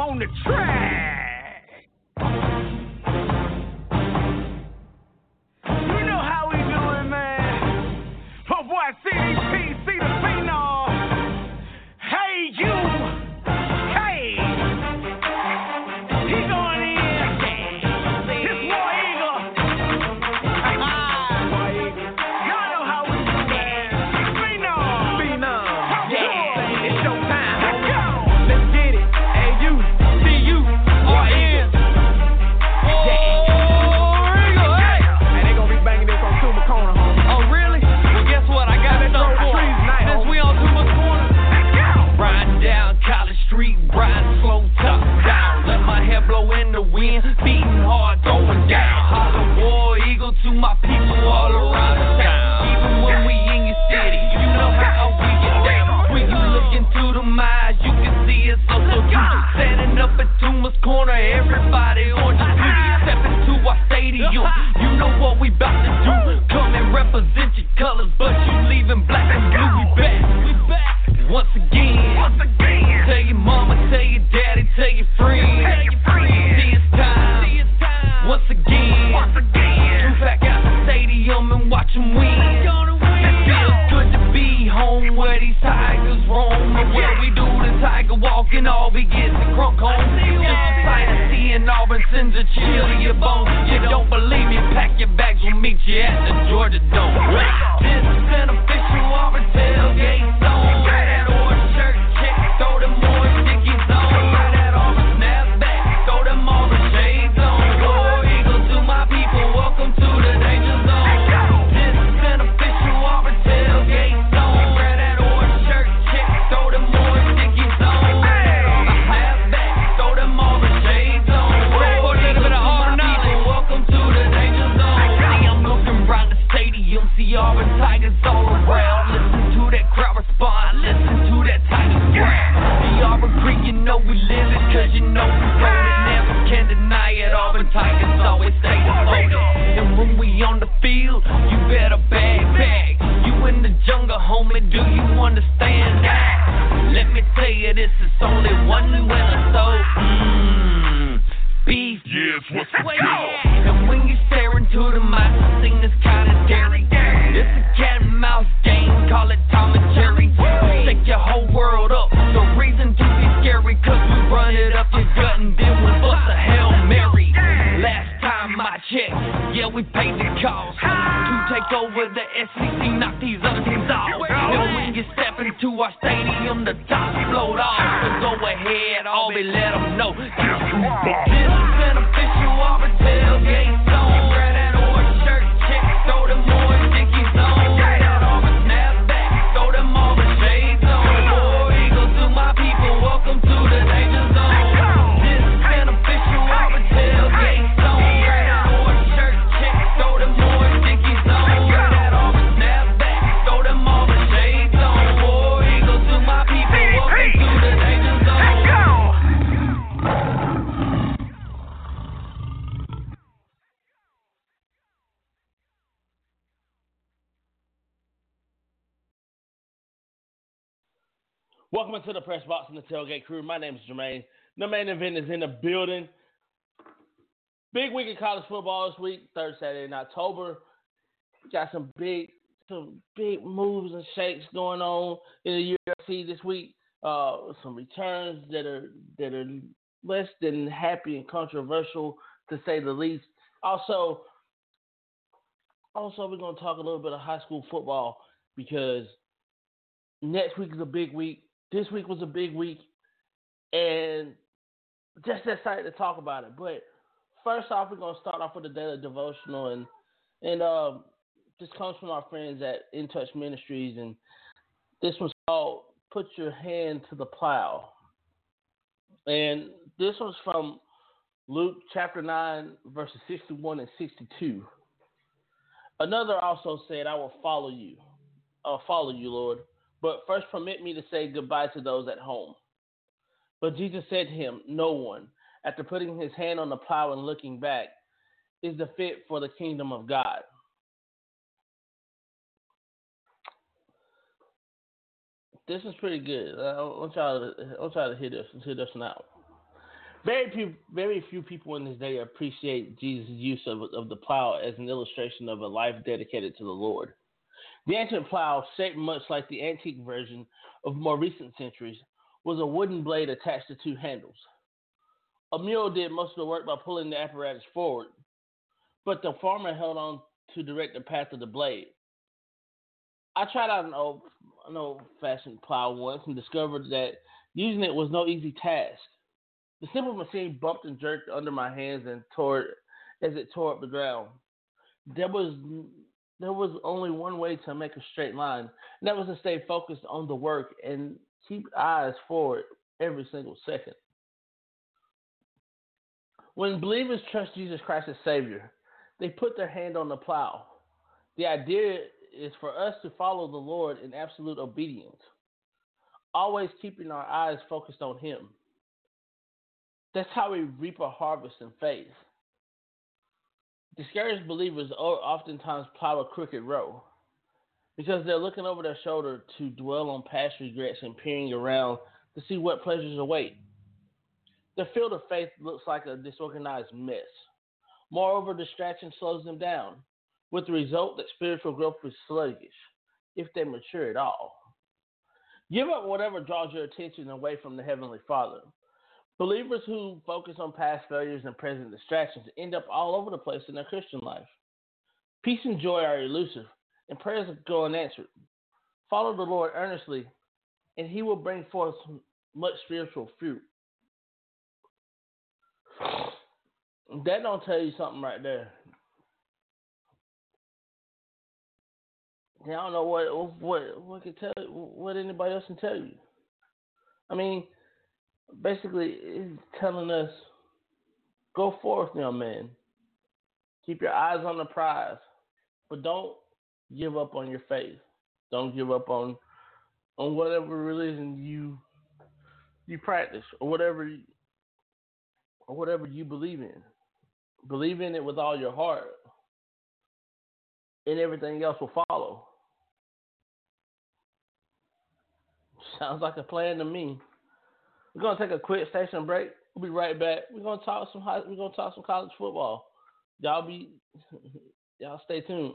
I'm on the track. Welcome to the press box and the tailgate crew. My name is Jermaine. The Maine Event is in the building. Big week in college football this week, third Saturday in October. Got some big, some big moves and shakes going on in the UFC this week. Uh, some returns that are that are less than happy and controversial to say the least. Also, also we're gonna talk a little bit of high school football because next week is a big week this week was a big week, and just excited to talk about it. But first off, we're gonna start off with a daily devotional, and and um, this comes from our friends at In Touch Ministries, and this was called "Put Your Hand to the Plow," and this was from Luke chapter nine, verses sixty-one and sixty-two. Another also said, "I will follow you. I'll follow you, Lord." But first, permit me to say goodbye to those at home. But Jesus said to him, No one, after putting his hand on the plow and looking back, is the fit for the kingdom of God. This is pretty good. I want y'all to, want y'all to hear this and hear this now. Very few, very few people in this day appreciate Jesus' use of, of the plow as an illustration of a life dedicated to the Lord. The ancient plow, shaped much like the antique version of more recent centuries, was a wooden blade attached to two handles. A mule did most of the work by pulling the apparatus forward, but the farmer held on to direct the path of the blade. I tried out an old, an old-fashioned plow once and discovered that using it was no easy task. The simple machine bumped and jerked under my hands and tore as it tore up the ground. There was there was only one way to make a straight line, and that was to stay focused on the work and keep eyes forward every single second. When believers trust Jesus Christ as Savior, they put their hand on the plow. The idea is for us to follow the Lord in absolute obedience, always keeping our eyes focused on Him. That's how we reap a harvest in faith. Discouraged believers oftentimes plow a crooked row because they're looking over their shoulder to dwell on past regrets and peering around to see what pleasures await. The field of faith looks like a disorganized mess. Moreover, distraction slows them down, with the result that spiritual growth is sluggish, if they mature at all. Give up whatever draws your attention away from the Heavenly Father. Believers who focus on past failures and present distractions end up all over the place in their Christian life. Peace and joy are elusive, and prayers go unanswered. Follow the Lord earnestly, and He will bring forth much spiritual fruit. That don't tell you something right there. I don't know what what what can tell what anybody else can tell you. I mean, basically, it's telling us, go forth, young man. Keep your eyes on the prize, but don't give up on your faith. Don't give up on on whatever religion you you practice or whatever or whatever you believe in. Believe in it with all your heart, and everything else will follow. Sounds like a plan to me. We're gonna take a quick station break. We'll be right back. We're gonna talk some high, we're gonna talk some college football. Y'all be y'all stay tuned.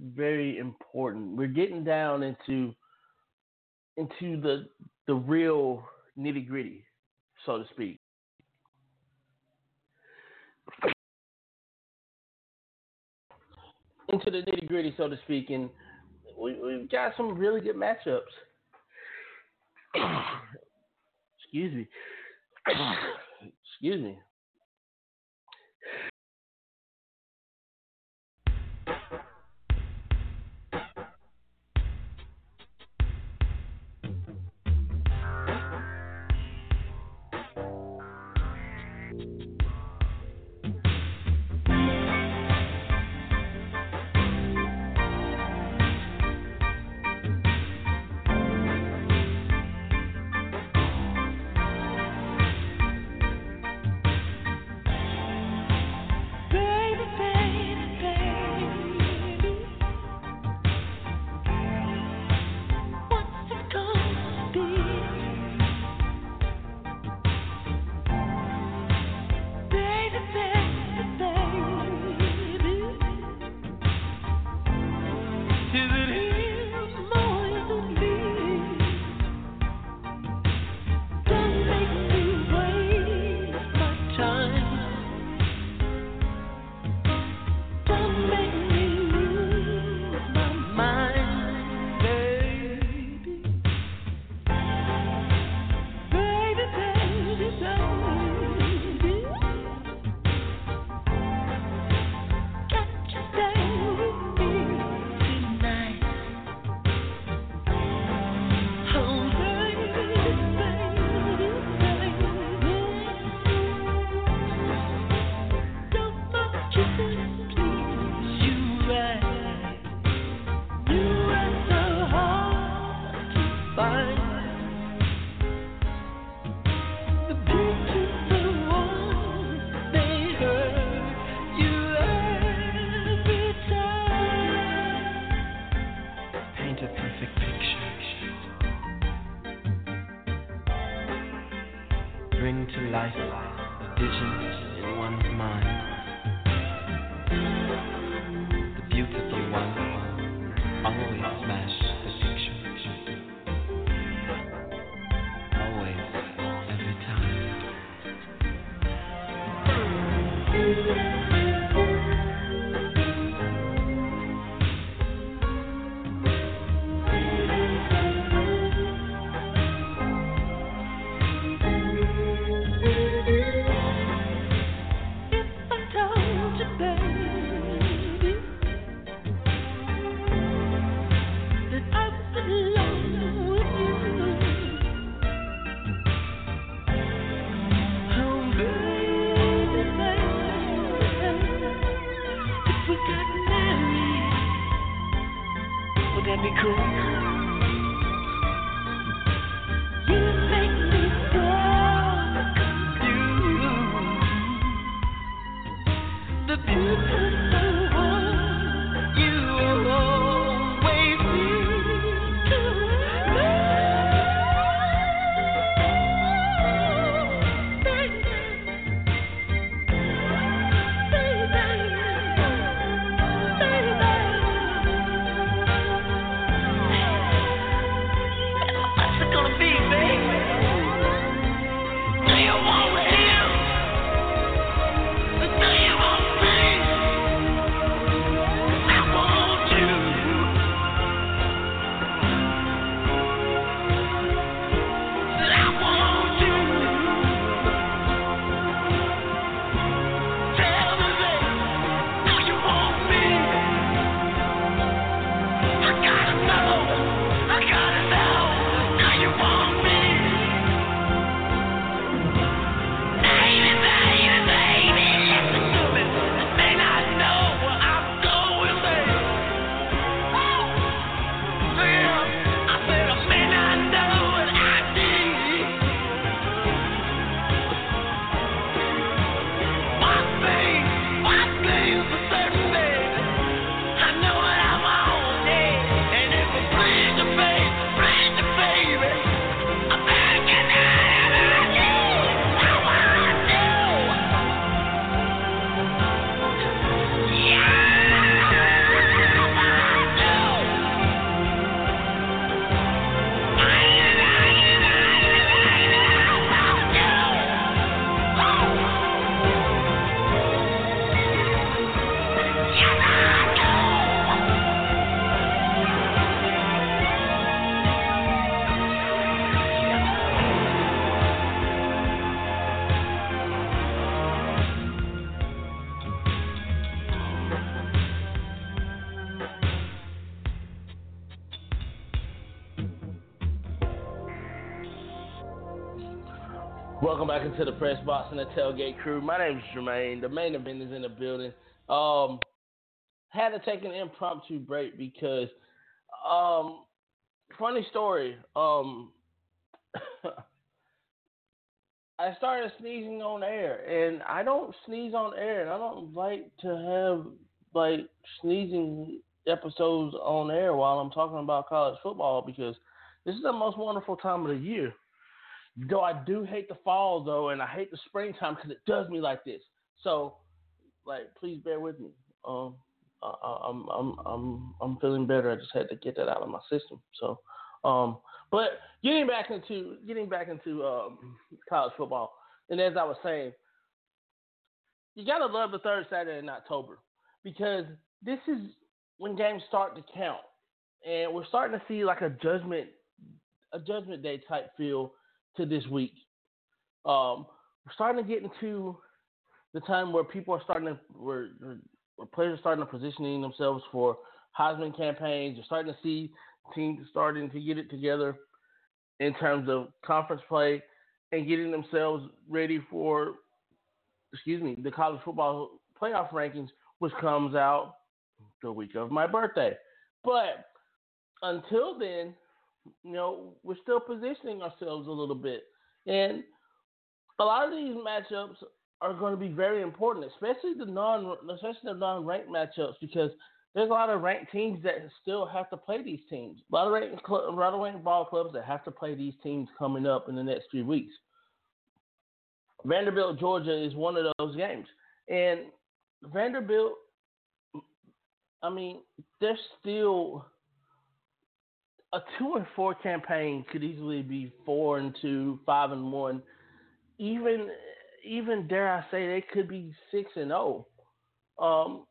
very important. We're getting down into into the the real nitty gritty, so to speak. Into the nitty gritty, so to speak, and we, we've got some really good matchups. Excuse me. Excuse me. Welcome back into the press box and the tailgate crew. My name is Jermaine. The Maine Event is in the building. Um, had to take an impromptu break because, um, funny story. Um, I started sneezing on air, and I don't sneeze on air, and I don't like to have like sneezing episodes on air while I'm talking about college football because this is the most wonderful time of the year. Though I do hate the fall though, and I hate the springtime because it does me like this. So, like, please bear with me. Um, I, I'm I'm I'm I'm feeling better. I just had to get that out of my system. So, um, but getting back into getting back into um, college football, and as I was saying, you gotta love the third Saturday in October because this is when games start to count, and we're starting to see like a judgment a judgment day type feel to this week. Um, we're starting to get into the time where people are starting to where, where players are starting to positioning themselves for Heisman campaigns. You're starting to see teams starting to get it together in terms of conference play and getting themselves ready for excuse me the college football playoff rankings, which comes out the week of my birthday. But until then, you know, we're still positioning ourselves a little bit. And a lot of these matchups are going to be very important, especially the non especially the non ranked matchups because there's a lot of ranked teams that still have to play these teams. A lot of ranked, a lot of ranked ball clubs that have to play these teams coming up in the next few weeks. Vanderbilt, Georgia is one of those games, and Vanderbilt. I mean, they're still a two and four campaign could easily be four and two, five and one. Even even dare I say they could be six and zero. Oh. Um,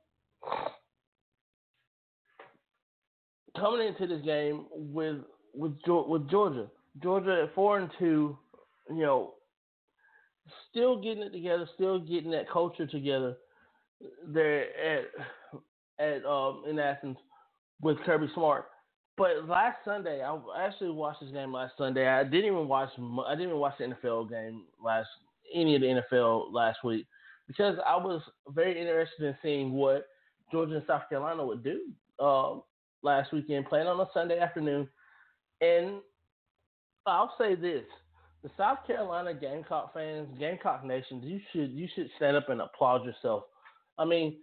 coming into this game with with with Georgia, Georgia at four and two, you know, still getting it together, still getting that culture together. There at at um in Athens with Kirby Smart. But last Sunday, I actually watched this game last Sunday. I didn't even watch. I didn't even watch the NFL game last any of the NFL last week because I was very interested in seeing what Georgia and South Carolina would do uh, last weekend, playing on a Sunday afternoon. And I'll say this: the South Carolina Gamecock fans, Gamecock Nation, you should you should stand up and applaud yourself. I mean,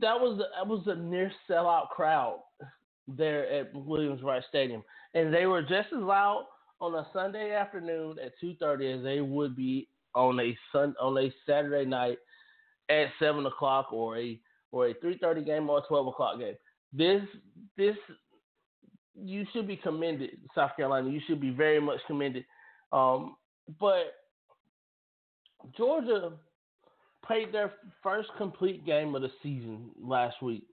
that was that was a near sellout crowd there at Williams-Brice Stadium, and they were just as loud on a Sunday afternoon at 2:30 as they would be on a sun on a Saturday night at seven o'clock or a or a 3:30 game or a 12 o'clock game. This this you should be commended, South Carolina. You should be very much commended. Um, but Georgia played their first complete game of the season last week.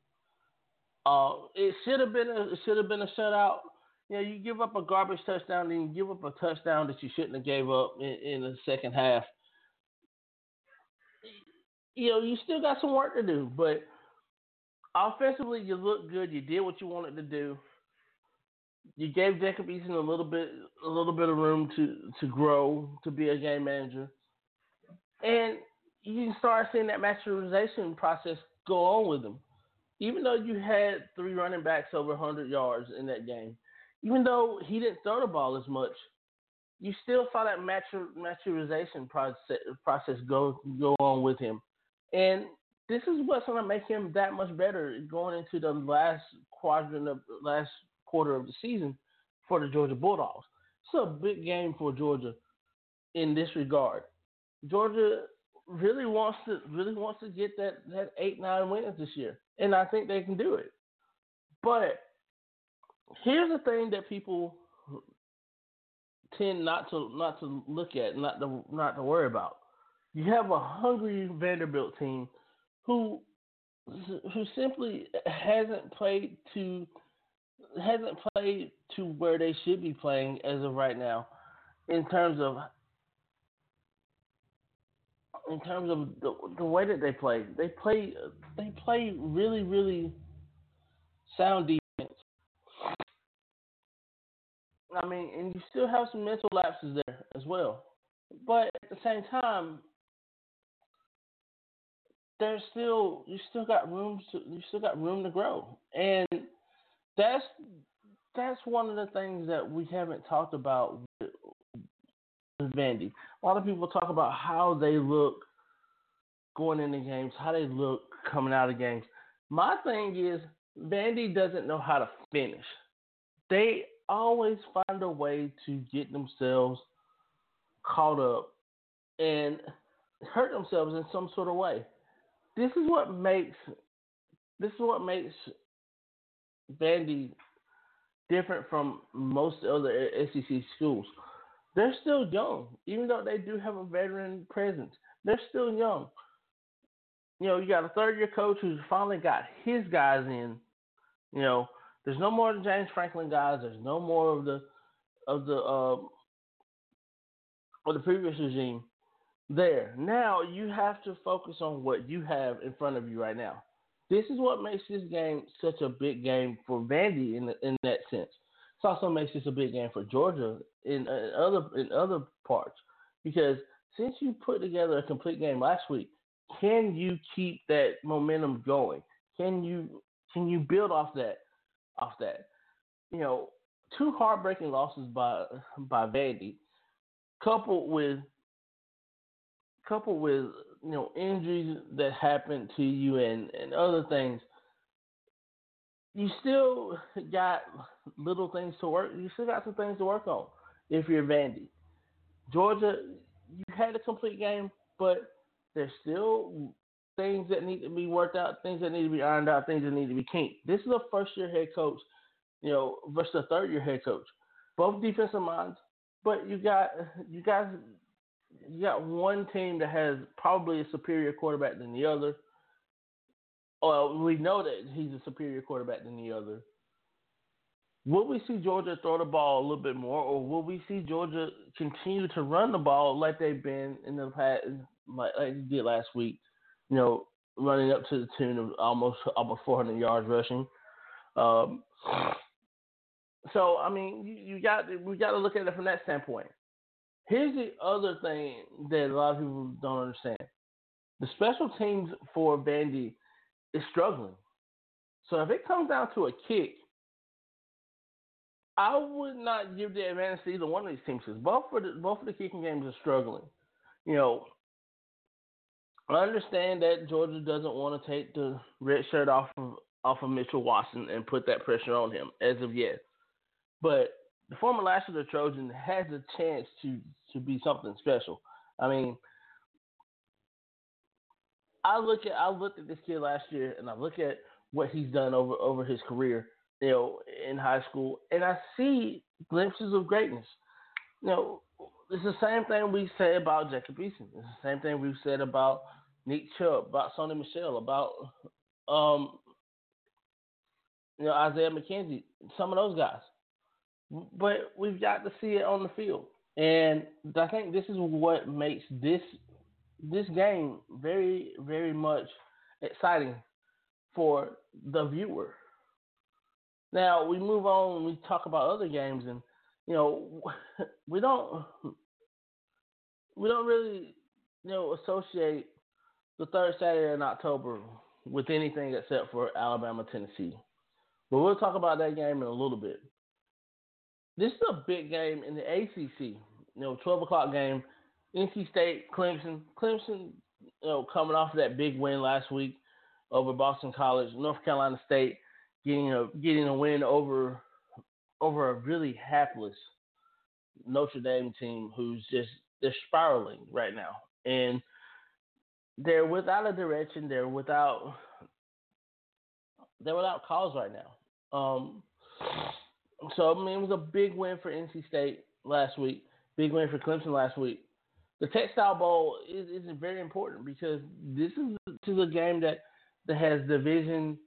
Uh, it should have been a it should have been a shutout. You know, you give up a garbage touchdown, and you give up a touchdown that you shouldn't have gave up in, in the second half. You know, you still got some work to do, but offensively, you look good. You did what you wanted to do. You gave Jacob Eason a little bit, a little bit of room to to grow, to be a game manager, and you can start seeing that maturization process go on with him even though you had three running backs over 100 yards in that game, even though he didn't throw the ball as much, you still saw that matur- maturization process, process go go on with him, and this is what's going to make him that much better going into the last quadrant of last quarter of the season for the Georgia Bulldogs. It's a big game for Georgia in this regard. Georgia really wants to really wants to get that that eight nine wins this year and I think they can do it. But here's the thing that people tend not to not to look at, not to not to worry about. You have a hungry Vanderbilt team who who simply hasn't played to hasn't played to where they should be playing as of right now in terms of in terms of the, the way that they play. They play they play really really sound defense. I mean, and you still have some mental lapses there as well. but at the same time, there's still you still got room to you still got room to grow, and that's that's one of the things that we haven't talked about Vandy. A lot of people talk about how they look going into games, how they look coming out of games. My thing is Vandy doesn't know how to finish. They always find a way to get themselves caught up and hurt themselves in some sort of way. This is what makes this is what makes Vandy different from most other SEC schools. They're still young, even though they do have a veteran presence. They're still young. You know, you got a third year coach who's finally got his guys in. You know, there's no more of the James Franklin guys. There's no more of the of the uh, of the previous regime there. Now you have to focus on what you have in front of you right now. This is what makes this game such a big game for Vandy in in that sense. It also makes this a big game for Georgia in, uh, in other in other parts because since you put together a complete game last week, can you keep that momentum going? Can you can you build off that off that? You know, two heartbreaking losses by by Vandy, coupled with coupled with you know injuries that happened to you and and other things, you still got little things to work. You still got some things to work on if you're Vandy. Georgia, you had a complete game, but there's still things that need to be worked out, things that need to be ironed out, things that need to be kinked. This is a first year head coach, you know, versus a third year head coach. Both defensive minds, but you got you guys you got one team that has probably a superior quarterback than the other. Well, we know that he's a superior quarterback than the other. Will we see Georgia throw the ball a little bit more, or will we see Georgia continue to run the ball like they've been in the past, like, like they did last week? You know, running up to the tune of almost almost 400 yards rushing. Um, so I mean, you, you got we got to look at it from that standpoint. Here's the other thing that a lot of people don't understand: the special teams for Vandy is struggling. So if it comes down to a kick, I would not give the advantage to either one of these teams because both of the both of the kicking games are struggling. You know, I understand that Georgia doesn't want to take the red shirt off of off of Mitchell Watson and put that pressure on him as of yet, but the former Lassiter Trojan has a chance to to be something special. I mean, I look at I looked at this kid last year, and I look at what he's done over over his career, you know, in high school, and I see glimpses of greatness. You know, it's the same thing we say about Jacob Eason. It's the same thing we've said about Nick Chubb, about Sony Michel, about um, you know Isaiah McKenzie, some of those guys. But we've got to see it on the field. And I think this is what makes this this game very, very much exciting for the viewer. Now we move on. And we talk about other games, and you know we don't we don't really you know associate the third Saturday in October with anything except for Alabama Tennessee. But we'll talk about that game in a little bit this is a big game in the ACC. You know, 12 o'clock game. NC State, Clemson. Clemson, you know, coming off of that big win last week over Boston College. North Carolina State getting a getting a win over over a really hapless Notre Dame team who's just they're spiraling right now. And they're without a direction. They're without they're without cause right now. Um, so I mean, it was a big win for NC State last week. Big win for Clemson last week. The Textile Bowl is, is very important because this is, this is a game that that has division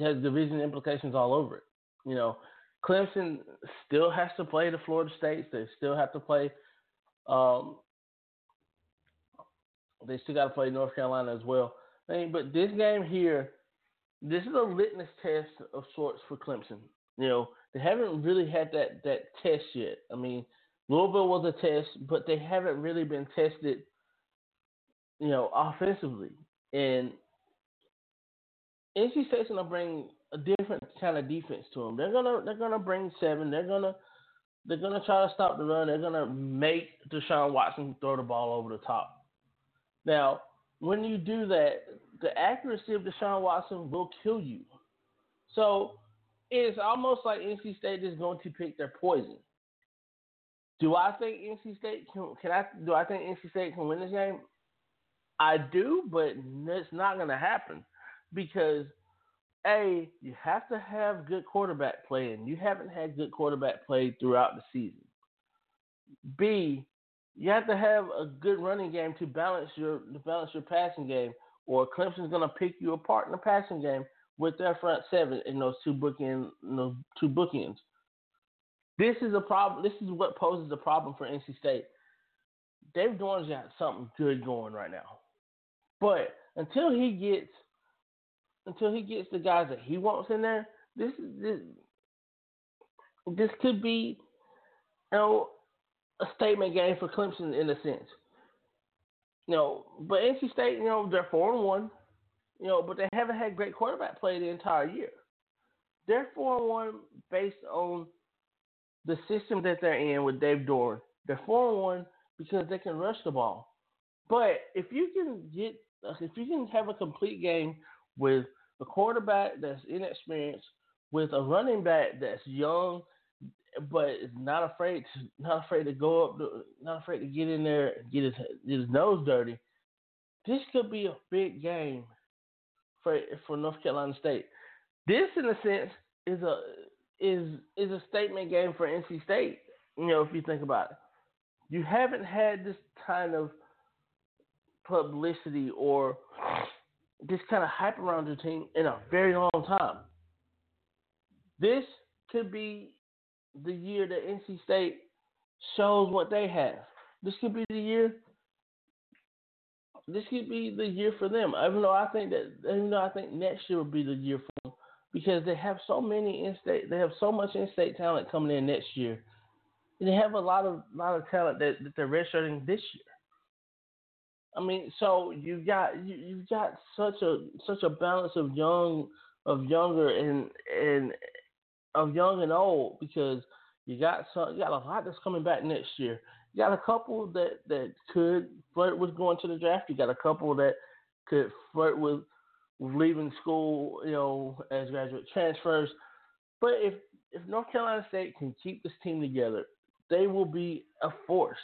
has division implications all over it. You know, Clemson still has to play the Florida States. They still have to play. Um, they still got to play North Carolina as well. I mean, but this game here, this is a litmus test of sorts for Clemson. You know, they haven't really had that that test yet. I mean, Louisville was a test, but they haven't really been tested, you know, offensively. And NC State's gonna bring a different kind of defense to them. They're gonna they're gonna bring seven. They're gonna they're gonna try to stop the run. They're gonna make Deshaun Watson throw the ball over the top. Now, when you do that, the accuracy of Deshaun Watson will kill you. So it's almost like NC State is going to pick their poison. Do I think NC State can? Can I? Do I think NC State can win this game? I do, but it's not going to happen because a you have to have good quarterback play, and you haven't had good quarterback play throughout the season. B you have to have a good running game to balance your to balance your passing game, or Clemson's going to pick you apart in the passing game with their front seven and those two bookend those two bookends. This is a problem. This is what poses a problem for NC State. Dave Doeren's got something good going right now, but until he gets until he gets the guys that he wants in there, this this this could be you know a statement game for Clemson in a sense. You know, but NC State, you know, they're four and one. You know, but they haven't had great quarterback play the entire year. They're four and one based on the system that they're in with Dave Doeren. They're four and one because they can rush the ball. But if you can get if you can have a complete game with a quarterback that's inexperienced, with a running back that's young but is not afraid to not afraid to go up, not afraid to get in there, and get his his nose dirty. This could be a big game for for North Carolina State. This, in a sense, is a is is a statement game for NC State. You know, if you think about it, you haven't had this kind of publicity or this kind of hype around your team in a very long time. This could be the year that NC State shows what they have. This could be the year. This could be the year for them. Even though I think that, even though I think next year will be the year for them, because they have so many in-state, they have so much in-state talent coming in next year, and they have a lot of lot of talent that, that they're redshirting this year. I mean, so you got you you've got such a such a balance of young of younger and and of young and old because you got some you got a lot that's coming back next year. You got a couple that that could flirt with going to the draft. You got a couple that could flirt with, with leaving school, you know, as graduate transfers. But if if North Carolina State can keep this team together, they will be a force.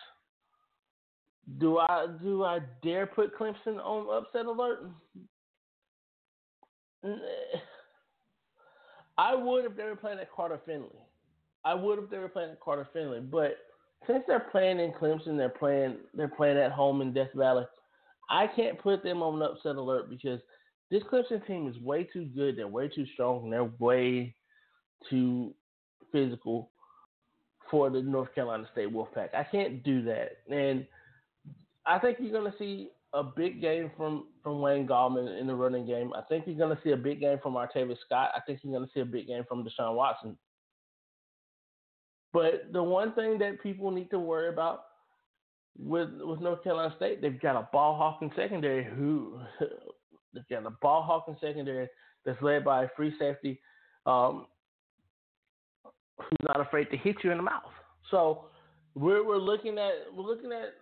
Do I do I dare put Clemson on upset alert? I would if they were playing at Carter Finley. I would if they were playing at Carter Finley. But since they're playing in Clemson, they're playing they're playing at home in Death Valley. I can't put them on upset alert because this Clemson team is way too good. They're way too strong. And they're way too physical for the North Carolina State Wolfpack. I can't do that. And I think you're going to see a big game from from Wayne Gallman in the running game. I think you're going to see a big game from Artavis Scott. I think you're going to see a big game from Deshaun Watson. But the one thing that people need to worry about with with North Carolina State, they've got a ball hawking secondary who they've got a ball hawking secondary that's led by a free safety um, who's not afraid to hit you in the mouth. So we're we're looking at we're looking at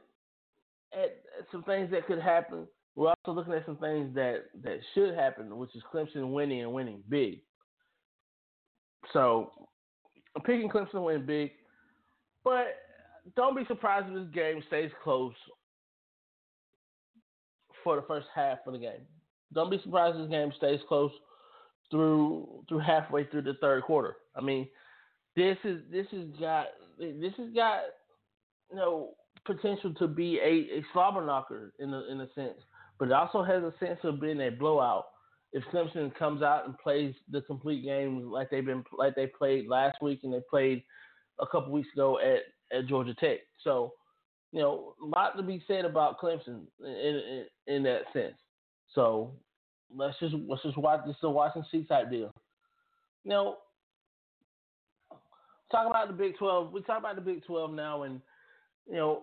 at some things that could happen. We're also looking at some things that, that should happen, which is Clemson winning and winning big. So I'm picking Clemson to win big, but don't be surprised if this game stays close for the first half of the game. Don't be surprised if this game stays close through through halfway through the third quarter. I mean, this is this has got this has got you know potential to be a, a slobber knocker in a, in a sense, but it also has a sense of being a blowout. If Clemson comes out and plays the complete game like they've been like they played last week and they played a couple weeks ago at, at Georgia Tech, so you know a lot to be said about Clemson in, in, in that sense. So let's just let's just watch this is a and see type deal. Now, talk about the Big Twelve. We talk about the Big Twelve now, and you know,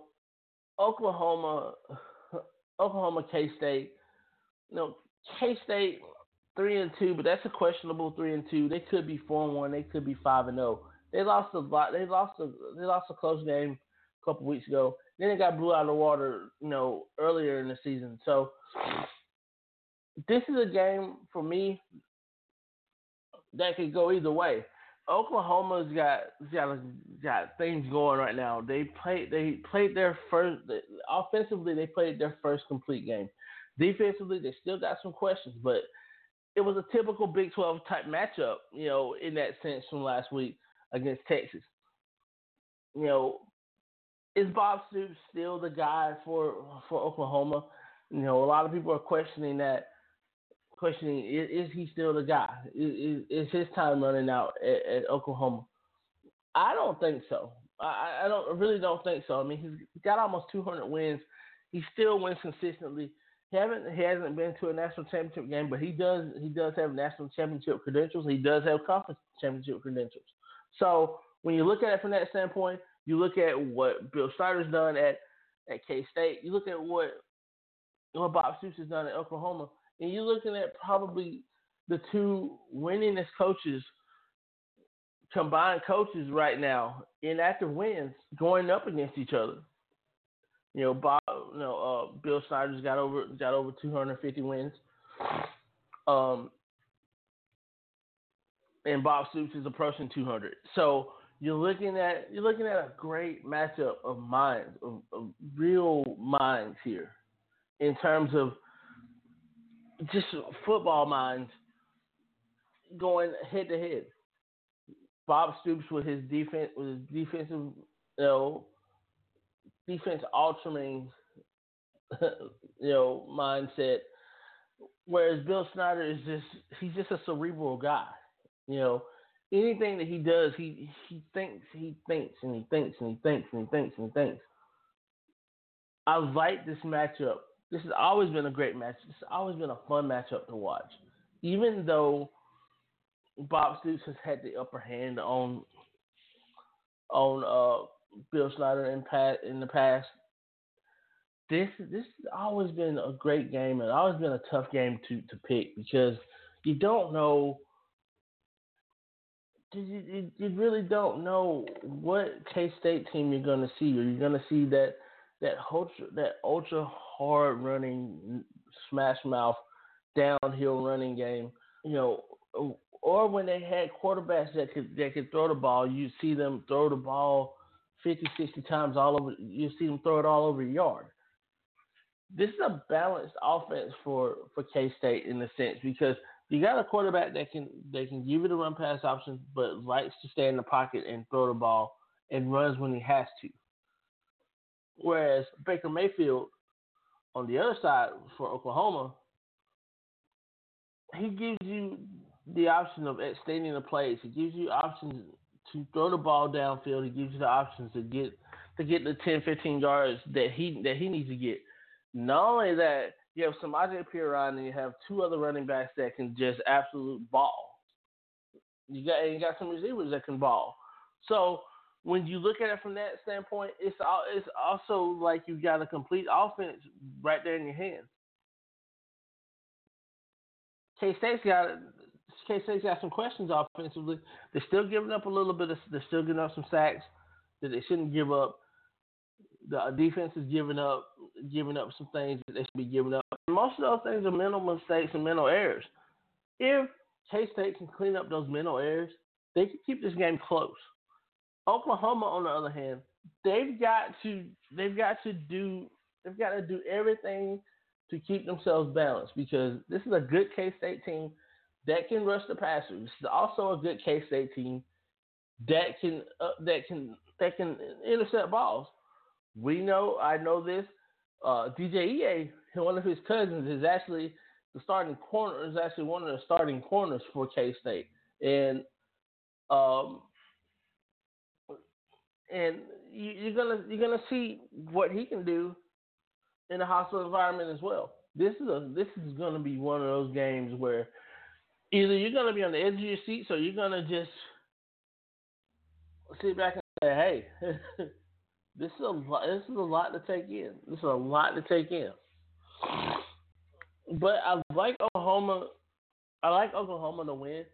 Oklahoma, Oklahoma, K State. You know, K State three and two, but that's a questionable three and two. They could be four and one. They could be five and zero. They lost a lot. They lost a they lost a close game a couple weeks ago. Then it got blew out of the water, you know, earlier in the season. So this is a game for me that could go either way. Oklahoma's got got got things going right now. They played they played their first offensively. They played their first complete game. Defensively, they still got some questions, but it was a typical Big Twelve type matchup. You know, in that sense from last week against Texas. You know, is Bob Stoops still the guy for for Oklahoma? You know, a lot of people are questioning that. Questioning is, is he still the guy? Is, is, his time running out at, at, Oklahoma? I don't think so. I, I don't really don't think so. I mean, he's got almost 200 wins. He still wins consistently. He haven't he hasn't been to a national championship game, but he does he does have national championship credentials. He does have conference championship credentials. So when you look at it from that standpoint, you look at what Bill Snyder's done at at K State. You look at what what Bob Stoops has done at Oklahoma, and you're looking at probably the two winningest coaches, combined coaches right now in active wins going up against each other. You know, Bob, you know, uh, Bill Snyder's got over got over 250 wins. Um, and Bob Stoops is approaching 200. So you're looking at you're looking at a great matchup of minds, of, of real minds here, in terms of just football minds going head to head. Bob Stoops with his defense with his defensive you know defense altering you know mindset, whereas Bill Snyder is just he's just a cerebral guy. You know, anything that he does, he he thinks, he thinks, and he thinks, and he thinks, and he thinks, and he thinks. I like this matchup. This has always been a great match. This has always been a fun matchup to watch, even though Bob Stoops has had the upper hand on on uh, Bill Snyder in pat in the past. This this has always been a great game and always been a tough game to to pick because you don't know you, you, you really don't know what K State team you're going to see. Are you going to see that that ultra that ultra hard running smash mouth downhill running game? You know, or when they had quarterbacks that could that could throw the ball, you see them throw the ball 50, 60 times all over. You see them throw it all over the yard. This is a balanced offense for for K State in a sense because you got a quarterback that can they can give you the run pass option, but likes to stay in the pocket and throw the ball and runs when he has to. Whereas Baker Mayfield, on the other side for Oklahoma, he gives you the option of extending the plays. He gives you options to throw the ball downfield. He gives you the options to get to get the 10, 15 yards that he that he needs to get. Not only that, you have Samaje Perine and you have two other running backs that can just absolute ball. You got you got some receivers that can ball. So when you look at it from that standpoint, it's all, it's also like you've got a complete offense right there in your hands. K State's got K State's got some questions offensively. They're still giving up a little bit of. They're still giving up some sacks that they shouldn't give up the uh, defense is giving up giving up some things that they should be giving up. Most of those things are mental mistakes and mental errors. If K State can clean up those mental errors, they can keep this game close. Oklahoma, on the other hand, they've got to they've got to do they've got to do everything to keep themselves balanced because this is a good K State team that can rush the passer. This is also a good K State team that can uh, that can that can intercept balls. We know, I know this. Uh, DJ EA, one of his cousins, is actually the starting corner. Is actually one of the starting corners for K State, and um, and you, are gonna you're gonna see what he can do in a hostile environment as well. This is a this is gonna be one of those games where either you're gonna be on the edge of your seat, so you're gonna just sit back and say, hey, this is a lot. This is a lot to take in. This is a lot to take in. But I like Oklahoma. I like Oklahoma to win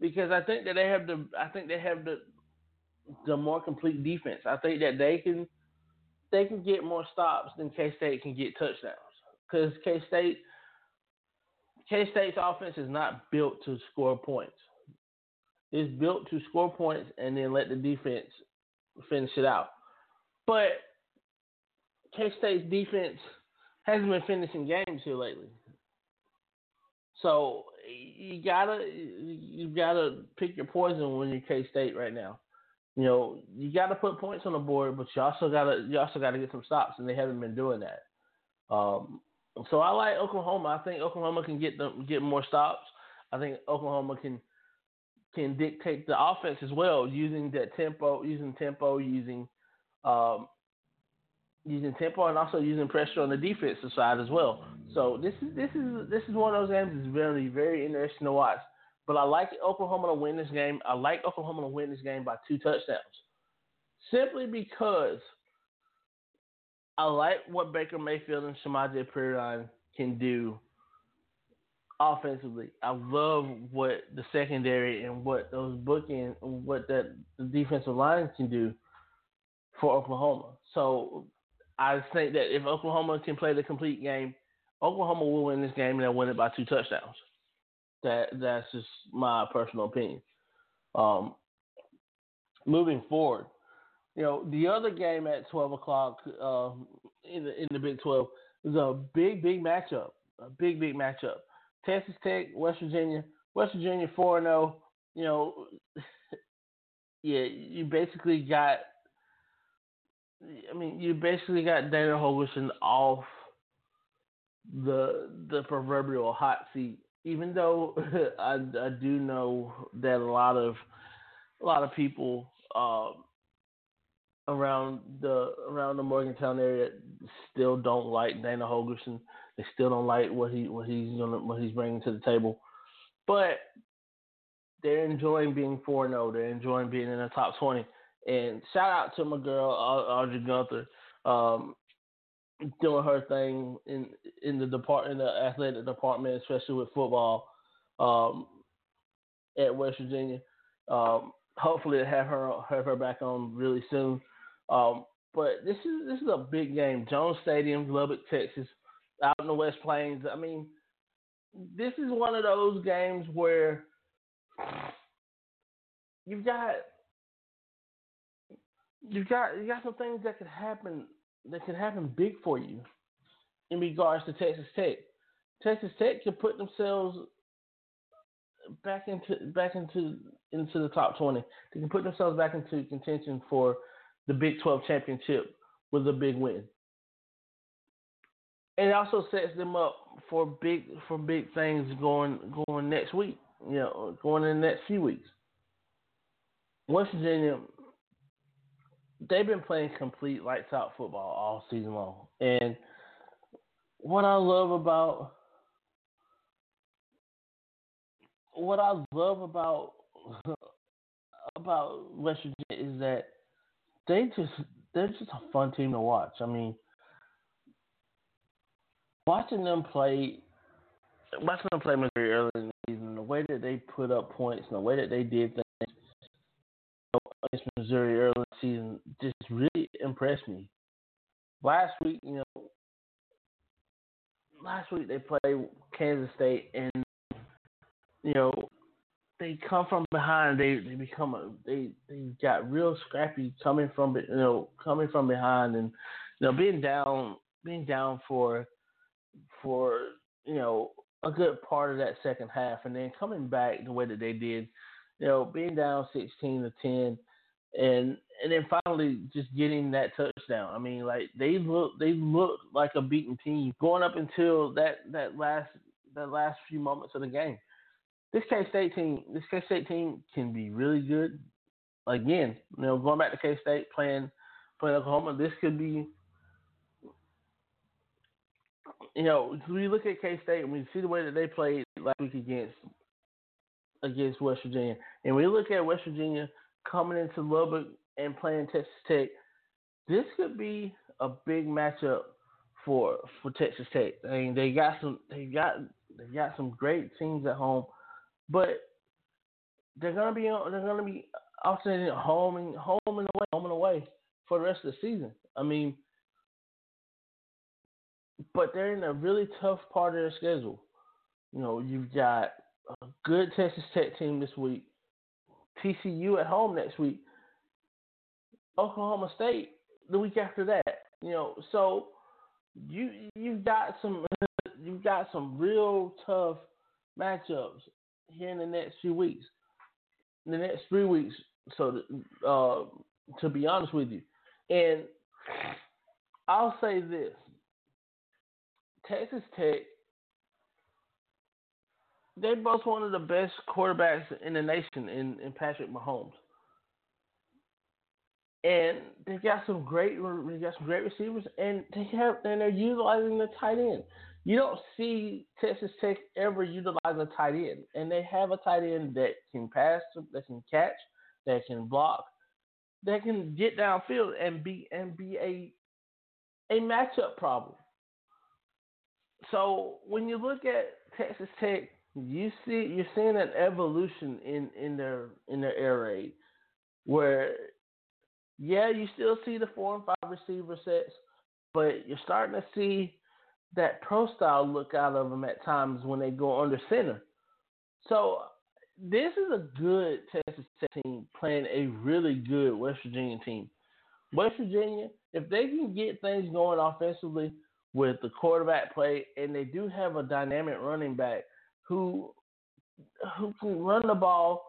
because I think that they have the. I think they have the the more complete defense. I think that they can they can get more stops than K State can get touchdowns because K State K State's offense is not built to score points. It's built to score points and then let the defense finish it out. But K State's defense hasn't been finishing games here lately. So you gotta you gotta pick your poison when you're K State right now. You know, you gotta put points on the board, but you also gotta you also gotta get some stops, and they haven't been doing that. Um, so I like Oklahoma. I think Oklahoma can get them get more stops. I think Oklahoma can can dictate the offense as well, using that tempo, using tempo, using um, using tempo, and also using pressure on the defensive side as well. So this is this is this is one of those games that's very very interesting to watch. But I like Oklahoma to win this game. I like Oklahoma to win this game by two touchdowns, simply because I like what Baker Mayfield and Samaje Perine can do offensively. I love what the secondary and what those bookend, what that the defensive line can do for Oklahoma. So I think that if Oklahoma can play the complete game, Oklahoma will win this game and they'll win it by two touchdowns. That that's just my personal opinion. Um, moving forward, you know, the other game at twelve o'clock uh, in the in the Big Twelve is a big big matchup, a big big matchup. Texas Tech, West Virginia, West Virginia four and zero. Oh, you know, yeah, you basically got. I mean, you basically got Dana Holgorsen off the the proverbial hot seat. Even though I, I do know that a lot of a lot of people um, around the around the Morgantown area still don't like Dana Holgorsen. They still don't like what he what he's gonna what he's bringing to the table, but they're enjoying being four zero. Oh. They're enjoying being in the top twenty. And shout out to my girl Audrey Gunther, um, doing her thing in in the depart in the athletic department, especially with football um, at West Virginia. Um, hopefully, to have her have her back on really soon. Um, but this is this is a big game. Jones Stadium, Lubbock, Texas, out in the West Plains. I mean, this is one of those games where you've got you've got you got some things that could happen that could happen big for you in regards to Texas Tech. Texas Tech could put themselves back into back into into the top twenty. They can put themselves back into contention for the Big 12 championship with a big win. And it also sets them up for big for big things going going next week. You know, going in the next few weeks. West Virginia, they've been playing complete lights out football all season long. And what I love about what I love about about West Virginia is that they just they're just a fun team to watch. I mean, watching them play, watching them play Missouri early in the season, the way that they put up points and the way that they did things against Missouri early season just really impressed me. Last week, you know, last week they played Kansas State and you know they come from behind. They they become a they they got real scrappy coming from you know coming from behind and you know being down being down for for you know a good part of that second half and then coming back the way that they did, you know being down sixteen to ten and and then finally just getting that touchdown. I mean, like they look they look like a beaten team going up until that that last that last few moments of the game this K State team, this K State team can be really good. Again, you know, going back to K State playing playing Oklahoma, this could be. You know, we look at K State and we see the way that they played last week against against West Virginia, and we look at West Virginia coming into Lubbock and playing Texas Tech, this could be a big matchup for for Texas Tech. I mean, they got some they got they got some great teams at home, but they're gonna be they're gonna be alternating home and home and away, home and away for the rest of the season. I mean, but they're in a really tough part of their schedule. You know, you've got a good Texas Tech team this week, TCU at home next week, Oklahoma State the week after that. You know, so you you've got some you've got some real tough matchups here in the next few weeks, in the next three weeks. So, uh, to be honest with you, and I'll say this: Texas Tech, they both one of the best quarterbacks in the nation in, in Patrick Mahomes. And they've got some great they got some great receivers and they have and they're utilizing the tight end. You don't see Texas Tech ever utilize a tight end. And they have a tight end that can pass, that can catch, that can block, that can get downfield and be and be a a matchup problem. So when you look at Texas Tech, you see you're seeing an evolution in, in their in their air raid, where yeah, you still see the four and five receiver sets, but you're starting to see that pro style look out of them at times when they go under center. So this is a good Texas Tech team playing a really good West Virginia team. West Virginia, if they can get things going offensively with the quarterback play, and they do have a dynamic running back who who can run the ball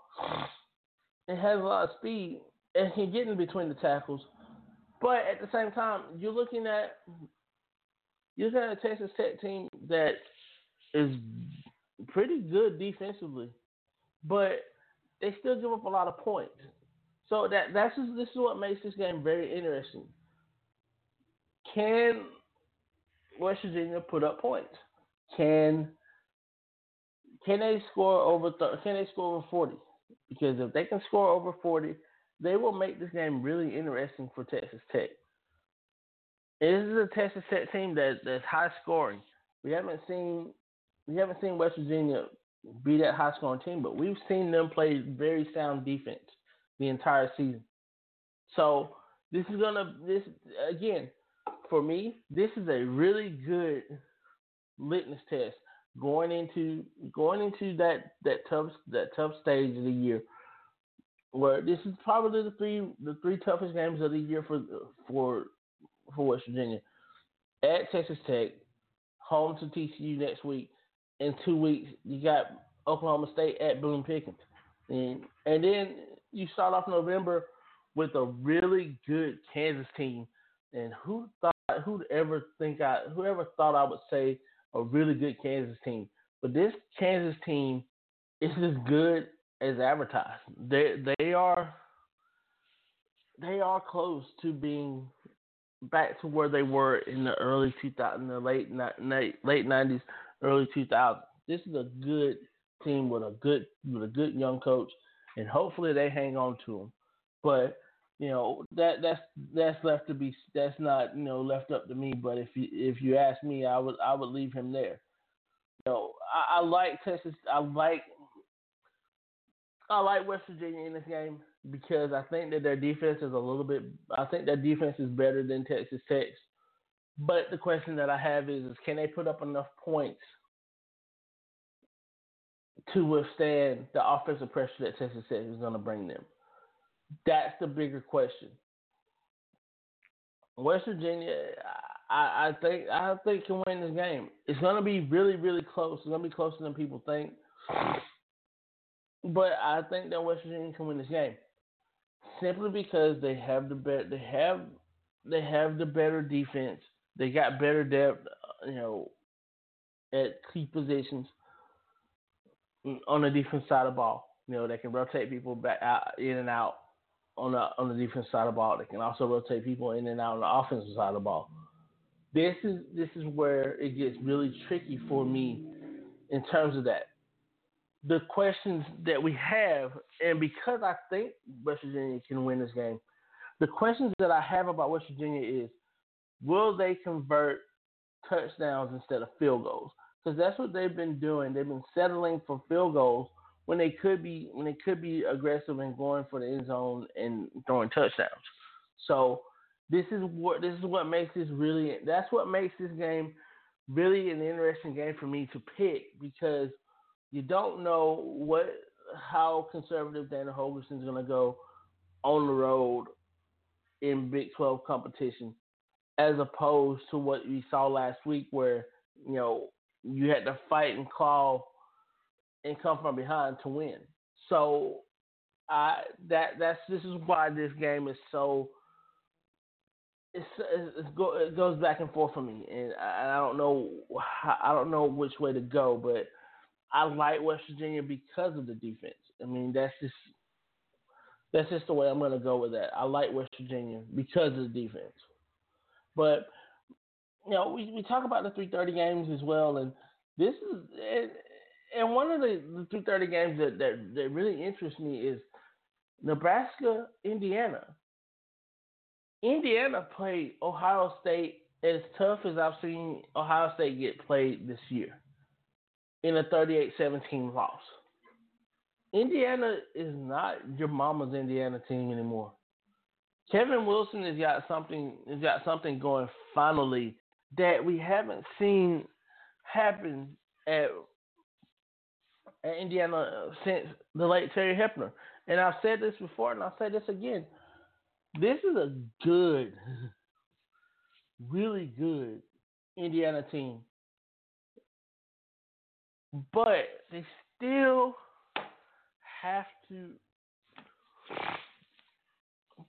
and has a lot of speed and can get in between the tackles. But at the same time, you're looking at you're looking at a Texas Tech team that is pretty good defensively, but they still give up a lot of points. So that that's just, this is what makes this game very interesting. Can West Virginia put up points? Can can they score over? Can they score over forty? Because if they can score over forty, they will make this game really interesting for Texas Tech. This is a Texas Tech team that that's high scoring. We haven't seen we haven't seen West Virginia be that high scoring team, but we've seen them play very sound defense the entire season. So this is gonna this again for me. This is a really good litmus test going into going into that that tough that tough stage of the year where this is probably the three the three toughest games of the year for for for West Virginia. At Texas Tech, home to TCU next week. In two weeks, you got Oklahoma State at Boone Pickens, and and then you start off November with a really good Kansas team. And who thought who'd ever think I whoever thought I would say a really good Kansas team? But this Kansas team is as good as advertised. They they are they are close to being back to where they were in the early 2000, the late late 90s, early 2000s. This is a good team with a good with a good young coach, and hopefully they hang on to him. But you know that that's that's left to be that's not you know left up to me. But if you if you ask me, I would I would leave him there. You know I, I like Texas. I like I like West Virginia in this game because I think that their defense is a little bit. I think their defense is better than Texas Tech's. But the question that I have is, is can they put up enough points to withstand the offensive pressure that Texas Tech is going to bring them? That's the bigger question. West Virginia, I, I think I think can win this game. It's going to be really, really close. It's going to be closer than people think. But I think that West Virginia can win this game simply because they have the better they have they have the better defense. They got better depth, uh, you know, at key positions on the defense side of the ball. You know, they can rotate people back out in and out on the on the defense side of the ball. They can also rotate people in and out on the offensive side of the ball. This is this is where it gets really tricky for me in terms of that the questions that we have and because I think West Virginia can win this game, the questions that I have about West Virginia is, will they convert touchdowns instead of field goals? Because that's what they've been doing. They've been settling for field goals when they could be when they could be aggressive and going for the end zone and throwing touchdowns. So this is what this is what makes this really that's what makes this game really an interesting game for me to pick because you don't know what how conservative Dana Holgorsen is going to go on the road in Big 12 competition as opposed to what we saw last week where you know you had to fight and claw and come from behind to win. So I that that's this is why this game is so it's, it's go, it goes back and forth for me, and I, I don't know I don't know which way to go, but I like West Virginia because of the defense. I mean that's just that's just the way I'm going to go with that. I like West Virginia because of the defense, but you know we, we talk about the 3:30 games as well, and this is and, one of the, the 3:30 games that, that that really interests me is Nebraska Indiana Indiana played Ohio State as tough as I've seen Ohio State get played this year in a 38-17 loss. Indiana is not your mama's Indiana team anymore. Kevin Wilson has got something has got something going finally that we haven't seen happen at, at Indiana since the late Terry Hoeppner. And I've said this before and I'll say this again. This is a good, really good Indiana team. But they still have to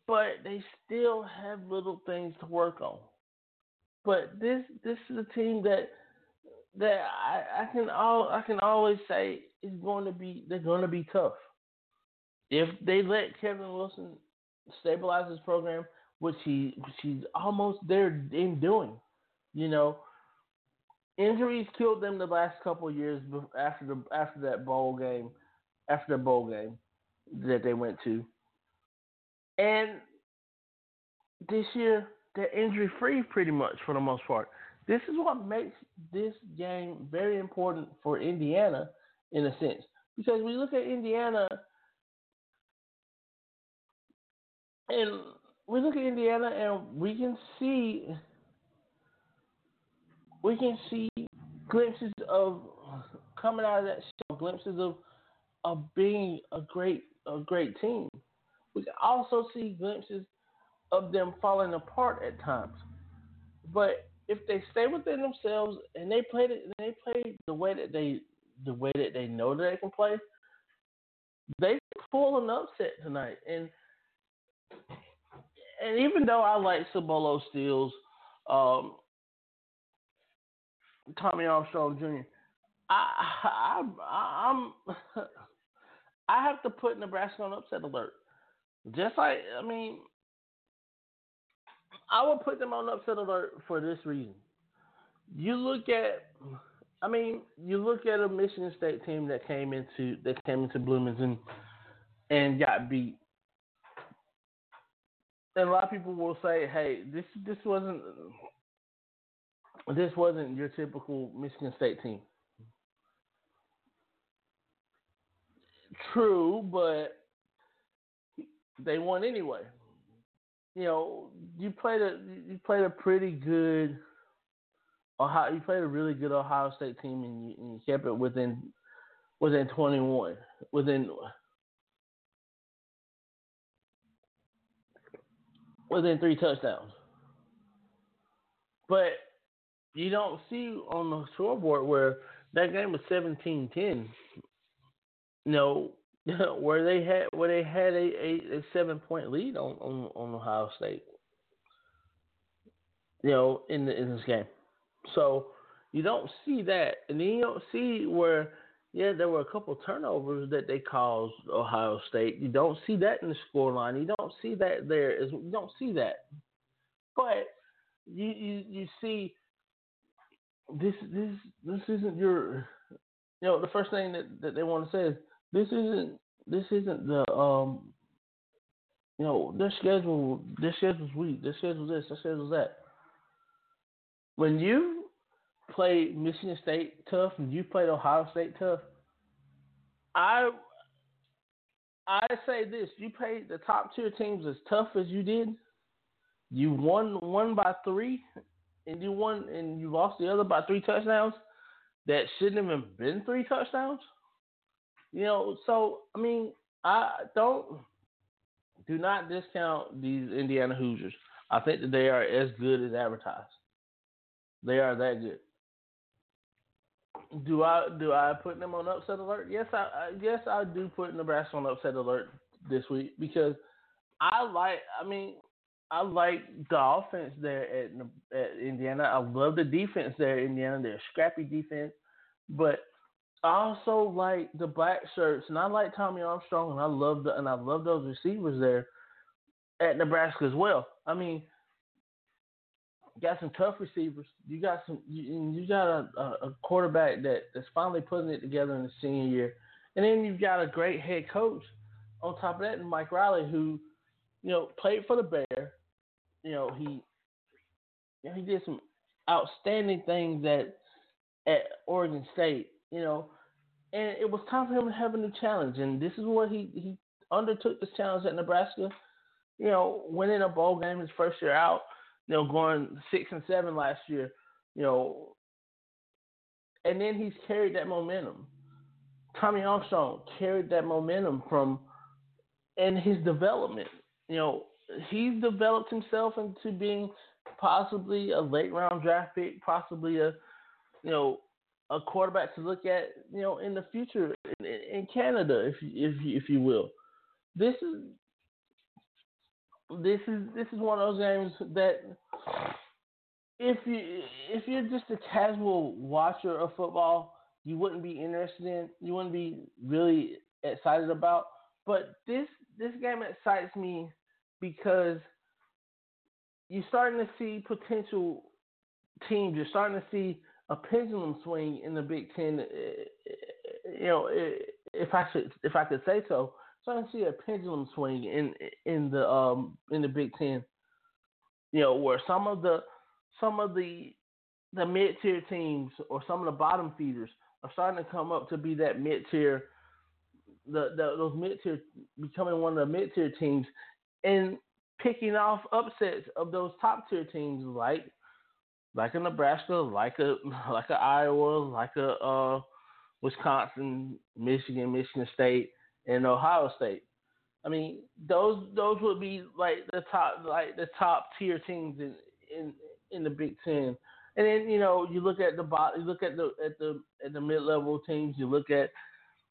but they still have little things to work on. But this this is a team that that I, I can all I can always say is going to be they're going to be tough. If they let Kevin Wilson stabilize his program, which he which he's almost there in doing. You know, injuries killed them the last couple years after the after that bowl game, after the bowl game that they went to, and this year they're injury free pretty much for the most part. This is what makes this game very important for Indiana in a sense because we look at Indiana and we look at Indiana and we can see we can see glimpses of coming out of that show, glimpses of of being a great a great team. We can also see glimpses of them falling apart at times. But if they stay within themselves and they play it, they play the way that they the way that they know that they can play, they pull an upset tonight. And and even though I like Cibolo Steele's, um, Tommy Armstrong Jr., I, I, I'm, I have to put Nebraska on upset alert. Just like, I mean, I would put them on upset alert for this reason. You look at, I mean, you look at a Michigan State team that came into that came into Bloomington and got beat and a lot of people will say, "Hey, this this wasn't this wasn't your typical Michigan State team." True, but they won anyway. You know, you played a you played a pretty good Ohio. You played a really good Ohio State team, and you, and you kept it within within twenty one within within three touchdowns. But you don't see on the scoreboard where that game was 17-10. You know, where they had where they had a, a, a seven point lead on, on, on Ohio State. You know, in the in this game. So you don't see that. And then you don't see where yeah, there were a couple turnovers that they caused Ohio State. You don't see that in the score line. You don't see that there. You don't see that. But you you, you see this this this isn't your you know the first thing that, that they want to say is this isn't this isn't the um you know, their schedule their schedule's weak, their schedule's this, their schedule's that. When you play Michigan State tough and you played Ohio State tough, I I say this: you played the top tier teams as tough as you did. You won one by three, and you won and you lost the other by three touchdowns. That shouldn't have even been three touchdowns. You know, so I mean, I don't do not discount these Indiana Hoosiers. I think that they are as good as advertised. They are that good. Do I do I put them on upset alert? Yes, I, I yes I do put Nebraska on upset alert this week because I like. I mean, I like the offense there at at Indiana. I love the defense there at Indiana. They're scrappy defense, but I also like the black shirts, and I like Tommy Armstrong, and I love the and I love those receivers there at Nebraska as well. I mean, got some tough receivers. You got some. You, you got a, a quarterback that that's finally putting it together in the senior year, and then you've got a great head coach on top of that, and Mike Riley, who you know played for the Bear. You know he you know, he did some outstanding things at at Oregon State. You know, and it was time for him to have a new challenge, and this is what he he undertook this challenge at Nebraska. You know, winning a bowl game his first year out you know, going six and seven last year, you know, and then he's carried that momentum. Tommy Armstrong carried that momentum from and his development. You know, he's developed himself into being possibly a late round draft pick, possibly a you know a quarterback to look at, you know, in the future in, in Canada, if if if you will. This is this is this is one of those games that if you if you're just a casual watcher of football, you wouldn't be interested in, you wouldn't be really excited about. But this this game excites me because you're starting to see potential teams. You're starting to see a pendulum swing in the Big Ten. Eh, eh, you know, eh, if I should, if I could say so, starting to see a pendulum swing in in the um in the Big Ten. You know, where some of the some of the the mid tier teams or some of the bottom feeders are starting to come up to be that mid tier the, the those mid tier becoming one of the mid tier teams and picking off upsets of those top tier teams like like a Nebraska, like a like a Iowa, like a uh, Wisconsin, Michigan, Michigan State, and Ohio State. I mean, those those would be like the top like the top tier teams in in in the Big Ten. And then you know you look at the bot, you look at the at the at the mid level teams. You look at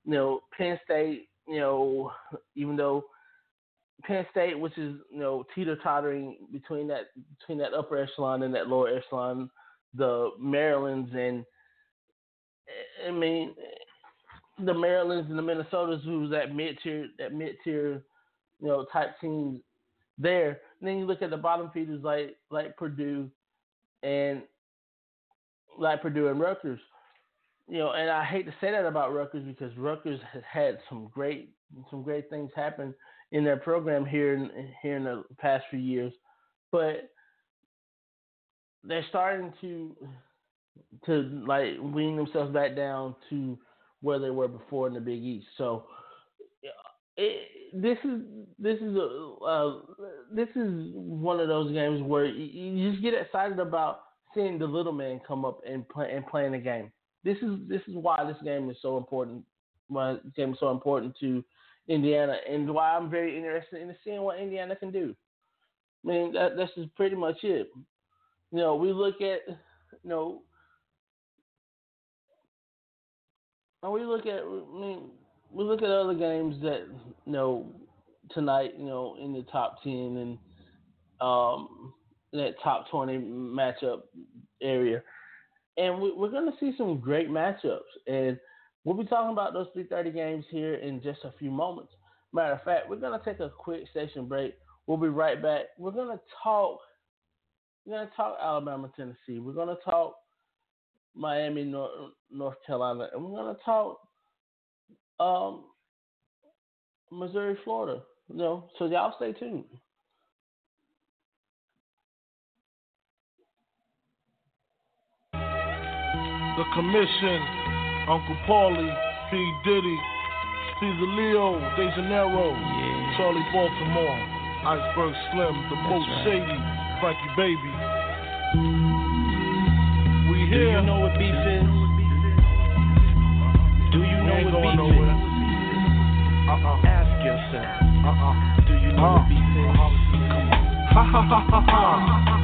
you know Penn State. You know even though Penn State, which is you know teeter tottering between that between that upper echelon and that lower echelon, the Marylands and I mean the Marylands and the Minnesotas, who's that mid tier, that mid tier, you know, type teams there. And then you look at the bottom feeders like like Purdue and like Purdue and Rutgers. You know, and I hate to say that about Rutgers because Rutgers has had some great some great things happen in their program here in here in the past few years, but they're starting to to like wean themselves back down to where they were before in the Big East. So it, this is this is a uh, this is one of those games where you, you, just get excited about seeing the little man come up and play and playing the game. This is this is why this game is so important. Why this game is so important to Indiana, and why I'm very interested in seeing what Indiana can do. I mean, that, that's just pretty much it. You know, we look at you know and we look at, I mean, we look at other games that you know tonight, you know, in the top ten and um, that top twenty matchup area, and we, are going to see some great matchups, and we'll be talking about those three thirty games here in just a few moments. Matter of fact, we're going to take a quick station break. We'll be right back. We're going to talk. We're going to talk Alabama, Tennessee. We're going to talk Miami, North, North Carolina, and we're gonna talk um, Missouri, Florida. You know, so y'all stay tuned. The Commission, Uncle Paulie, P. Diddy, Caesar Leo, De Janeiro, Yeah. Charlie Baltimore, Iceberg Slim, The Boat right. Shady, Frankie Baby. Do you know what beef is? Do you know what beef nowhere. is? Uh-uh. Ask yourself. Uh-uh. Do you know what beef is? uh-huh. Ha ha ha ha ha.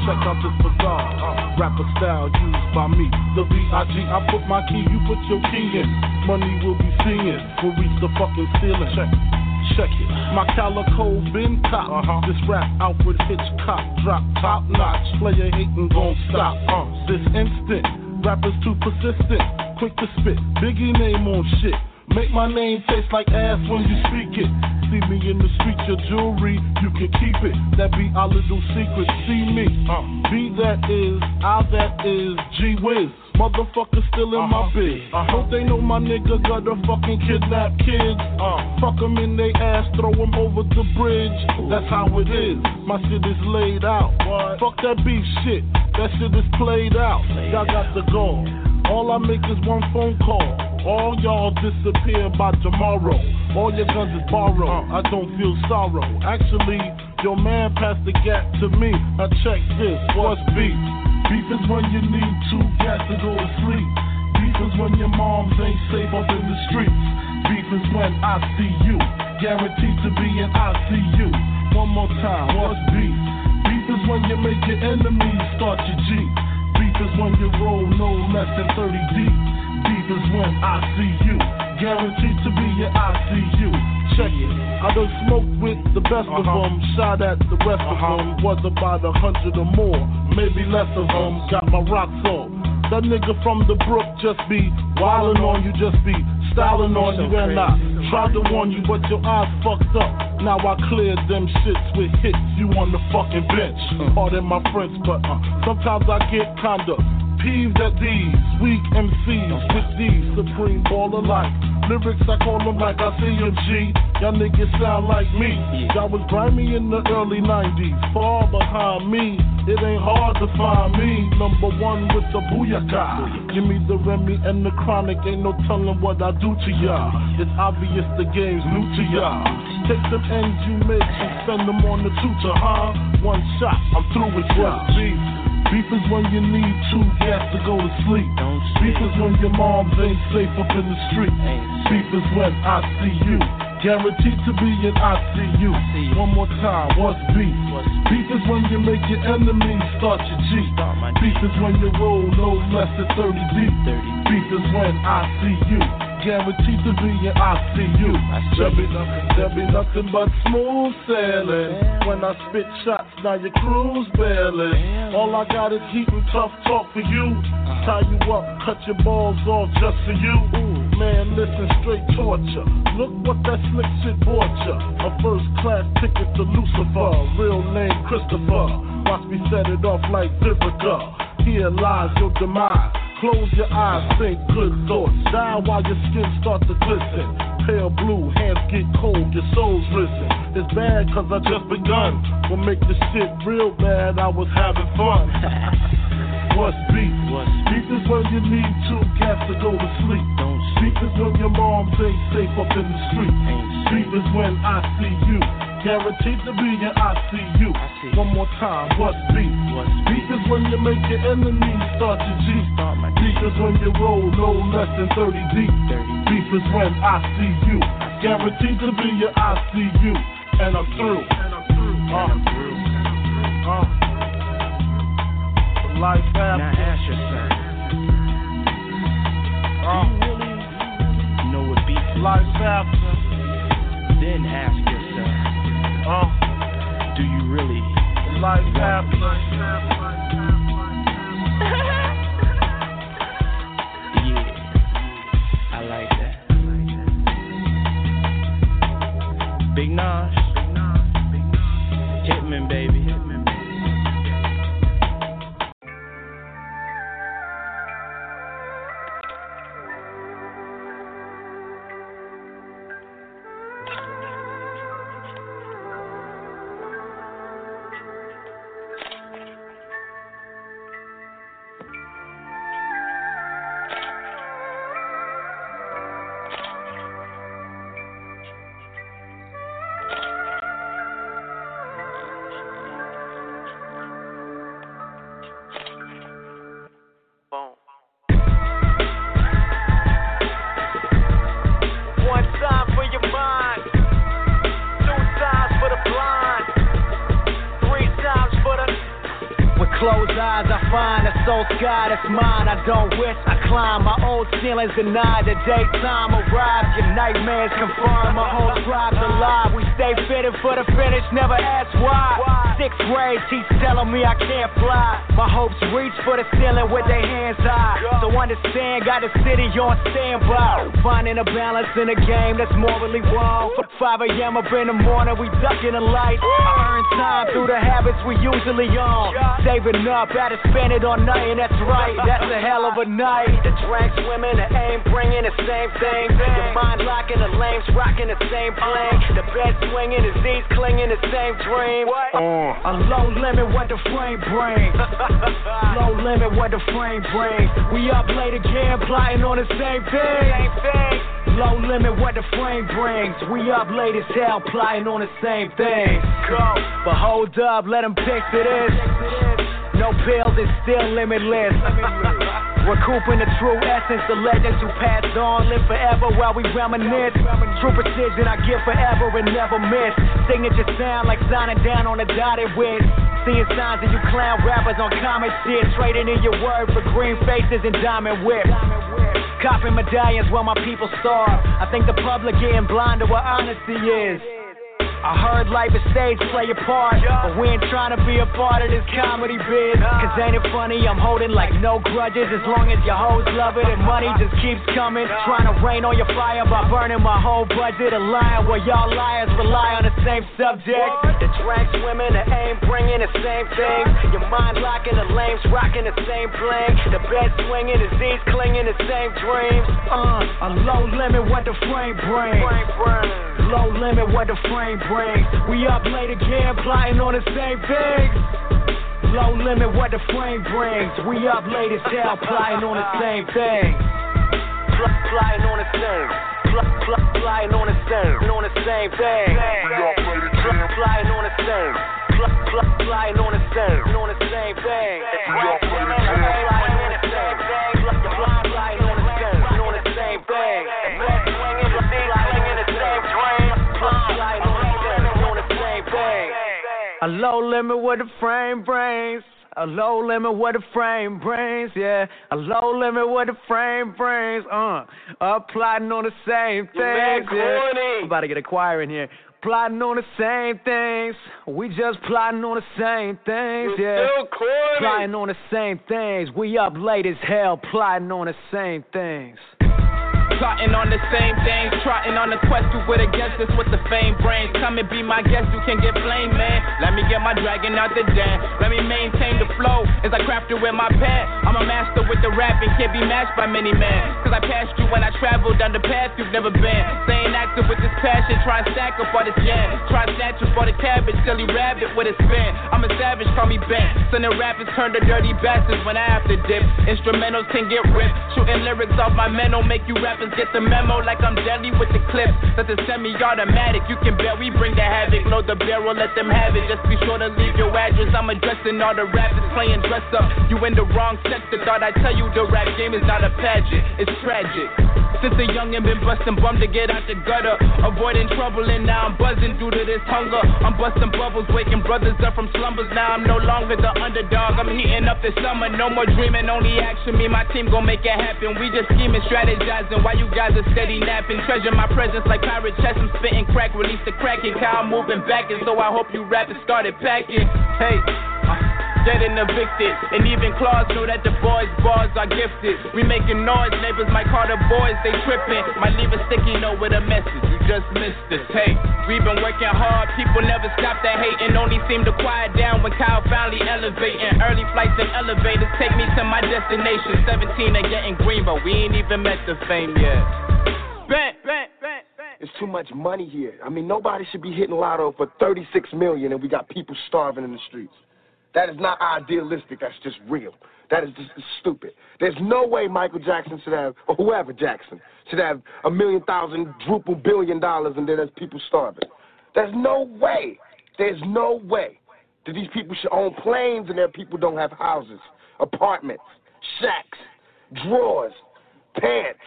Check out this bizarre rapper style used by me. The B.I.G. I put my key, you put your key in. Money will be seeing. We'll reach the fucking ceiling. Check. Check it. My calico been top. Uh-huh. This rap Alfred Hitchcock drop top notch. Player hating gon' stop. Uh, this instant. Rappers too persistent. Quick to spit. Biggie name on shit. Make my name taste like ass when you speak it. See me in the street, your jewelry, you can keep it. That be our little secret. See me. Uh, B that is, I that is, G Wiz. Motherfucker still in my Uh-huh. biz. I hope they know my nigga got a fucking kidnap kids. Uh, fuck 'em in they ass, throw 'em over the bridge. That's how it is. My shit is laid out. Fuck that beef shit. That shit is played out. Y'all got the goal. All I make is one phone call. All y'all disappear by tomorrow. All your guns is borrowed. I don't feel sorrow. Actually, your man passed the gap to me. I check this. What's beef? Beef is when you need two gas to go to sleep. Beef is when your moms ain't safe up in the streets. Beef is when I see you. Guaranteed to be in ICU. One more time. What's beef? Beef is when you make your enemies start your G. Beef is when you roll no less than 30 deep. Beef is when I see you. Guaranteed to be your ICU. Check it. I done smoked with the best of Uh-huh. them. Shot at the rest Uh-huh. of them. Was about a hundred or more. Maybe less of them. Got my rocks off. That nigga from the brook just be wildin' on you, just be styling on So you, and I tried to warn you, but your eyes fucked up. Now I cleared them shits with hits. You on the fucking bench. Pardon my French, but uh, sometimes I get kinda peeved at these weak MCs with these supreme baller like lyrics. I call them like I see 'em, G. Y'all niggas sound like me. Y'all was grimy in the early 90s, far behind me. It ain't hard to find me. Number one with the booyaka. Give me the Remy and the chronic. Ain't no telling what I do to y'all. It's obvious the game's new to y'all. Take them ends you make and spend them on the tutor, huh? One shot, I'm through with. Beef. Beef is when you need two gas to go to sleep. Beef is when your moms ain't safe up in the street. Beef is when I see you. Guaranteed to be in ICU. see you. One more time, what's beef? Beef is when you make your enemies start your cheat. Beef is when you roll no less than 30 deep. 30 Beef is when I see you. Guaranteed to be in ICU. I see There be nothing, there be nothing but smooth sailing. When I spit shots, now your crew's bailing. All I got is heat and tough talk for you. Tie you up, cut your balls off just for you. Man, listen, straight torture. Look what that slick shit bought ya. A first class ticket to Lucifer. Real name Christopher. Watch me set it off like Vivica. Here lies your demise. Close your eyes, think good thoughts. Die while your skin starts to glisten. Pale blue, hands get cold, your soul's risen. It's bad cause I just begun. Will make this shit real bad, I was having fun. What's beef? What's beef is when you need two cats to go to sleep. Don't sleep is when your moms ain't safe up in the street. Ain't Beef is when I see you. Guaranteed to be in ICU. I see. You. One more time, what's beef? What's Beef is when you make your enemies start to G. My Beef is when you roll no less than 30 deep. 30 Beef is when I see you. Guaranteed to be your ICU. And I'm through. Uh, uh. Life Now ask yourself, Uh, you really know what beef is? life after. Then ask yourself, Uh, do you really life want after. beef? Yeah, I like that. Big Nas, Hitman, baby. Ceilings denied. The daytime arrives. Your nightmares confirm. My whole tribe's alive. We stay fitted for the finish. Never ask why. Sixth grade, teach telling me I can't fly. My hopes reach for the ceiling with. So understand, got the city on standby. Finding a balance in a game that's morally wrong. 5 a.m. up in the morning, we ducking the light. I earn time through the habits we usually on. Saving up, to spend it on nothing, that's right. That's a hell of a night. The drink swimming, the aim bringing the same thing. Your mind locking, the lames rocking the same plane. The bed swinging, the Z's clinging the same dream. Uh. A low limit, what the frame brings. low limit, what the frame brings. We up late again, plotting on the same thing. Low limit, what the frame brings. We up late as hell, plotting on the same thing. Go. But hold up, let them picture this. No pills, it's still limitless. Recouping the true essence, the legends who passed on live forever while we reminisce. True precision, I give forever and never miss. Signature sound like signing down on a dotted with. Seeing signs of you clown rappers on common shit. Trading in your word for green faces and diamond whips. Copping medallions while my people starve. I think the public getting blind to what honesty is. I heard life is stage play a part, but we ain't trying to be a part of this comedy biz. Cause ain't it funny? I'm holding like no grudges as long as your hoes love it and money just keeps coming. Trying to rain on your fire by burning my whole budget. A liar where y'all liars rely on the same subject. The drink swimming, the aim bringing the same thing. Your mind locking, the lames rocking the same bling. The bed swinging, the Z's clinging the same dreams. Uh, a low limit, what the frame brings. Low limit, what the frame brings. We up late again, plotting on the same things. Low limit, what the frame brings. We up late as hell, plotting on the same thing. Pl- plotting on the same. Pl- on the same. On the same thing. Plotting on the same. Pl- on the same. On the same thing. Low limit what the frame brings. A low limit what the frame brings, yeah. A low limit what the frame brings, uh. Up plotting on the same things, yeah. I'm about to get a choir in here. Plotting on the same things. We just plotting on the same things, yeah. Plotting on the same things. We up late as hell, plotting on the same things. Plotting on the same things, trotting on the quest to with a guest that's what the fame brings. Come and be my guest, you can get flame, man. Let me get my dragon out the den. Let me maintain the flow as I craft it with my pen. I'm a master with the rapping, can't be matched by many men. Cause I passed you when I traveled down the path you've never been. Staying active with this passion, try and stack up all this jam. Try and snatch up for the cabbage, silly rabbit with a spin. I'm a savage, call me Ben. Sending rappers turn to dirty bastards when I have to dip. Instrumentals can get ripped. Shooting lyrics off my mental, make you rappers get the memo like I'm deadly with the clips. That's a semi-automatic, you can bet we bring the havoc. Load the barrel, let them have it. Just be sure to leave your address. I'm addressing all the rappers playing dress up. You in the wrong sector, thought I tell you the rap game is not a pageant. It's tragic. Since a youngin' been bustin' bum to get out the gutter, avoiding trouble and now I'm buzzing due to this hunger. I'm bustin' bubbles, waking brothers up from slumbers. Now I'm no longer the underdog. I'm heating up this summer, no more dreaming, only action. Me, my team gon' make it happen. We just scheming, strategizing while you guys are steady napping. Treasure my presence like pirate chest. I'm spitting crack, release the cracking. Cow moving back, and so I hope you rappers started packing. Hey. Uh, Getting evicted, and even Claus knew that the boys' bars are gifted. We making noise, neighbors might call the boys, they tripping. Might leave a sticky note with a message, you just missed this. Hey, we been working hard, people never stop that hating, only seem to quiet down when Kyle finally elevating. Early flights and elevators take me to my destination. 17 and getting green, but we ain't even met the fame yet. Bent, bent, bent. It's too much money here. I mean, nobody should be hitting lotto for 36 million and we got people starving in the streets. That is not idealistic. That's just real. That is just stupid. There's no way Michael Jackson should have, or whoever Jackson, should have a million thousand, druple billion dollars and then there's people starving. There's no way. There's no way that these people should own planes and their people don't have houses, apartments, shacks, drawers, pants.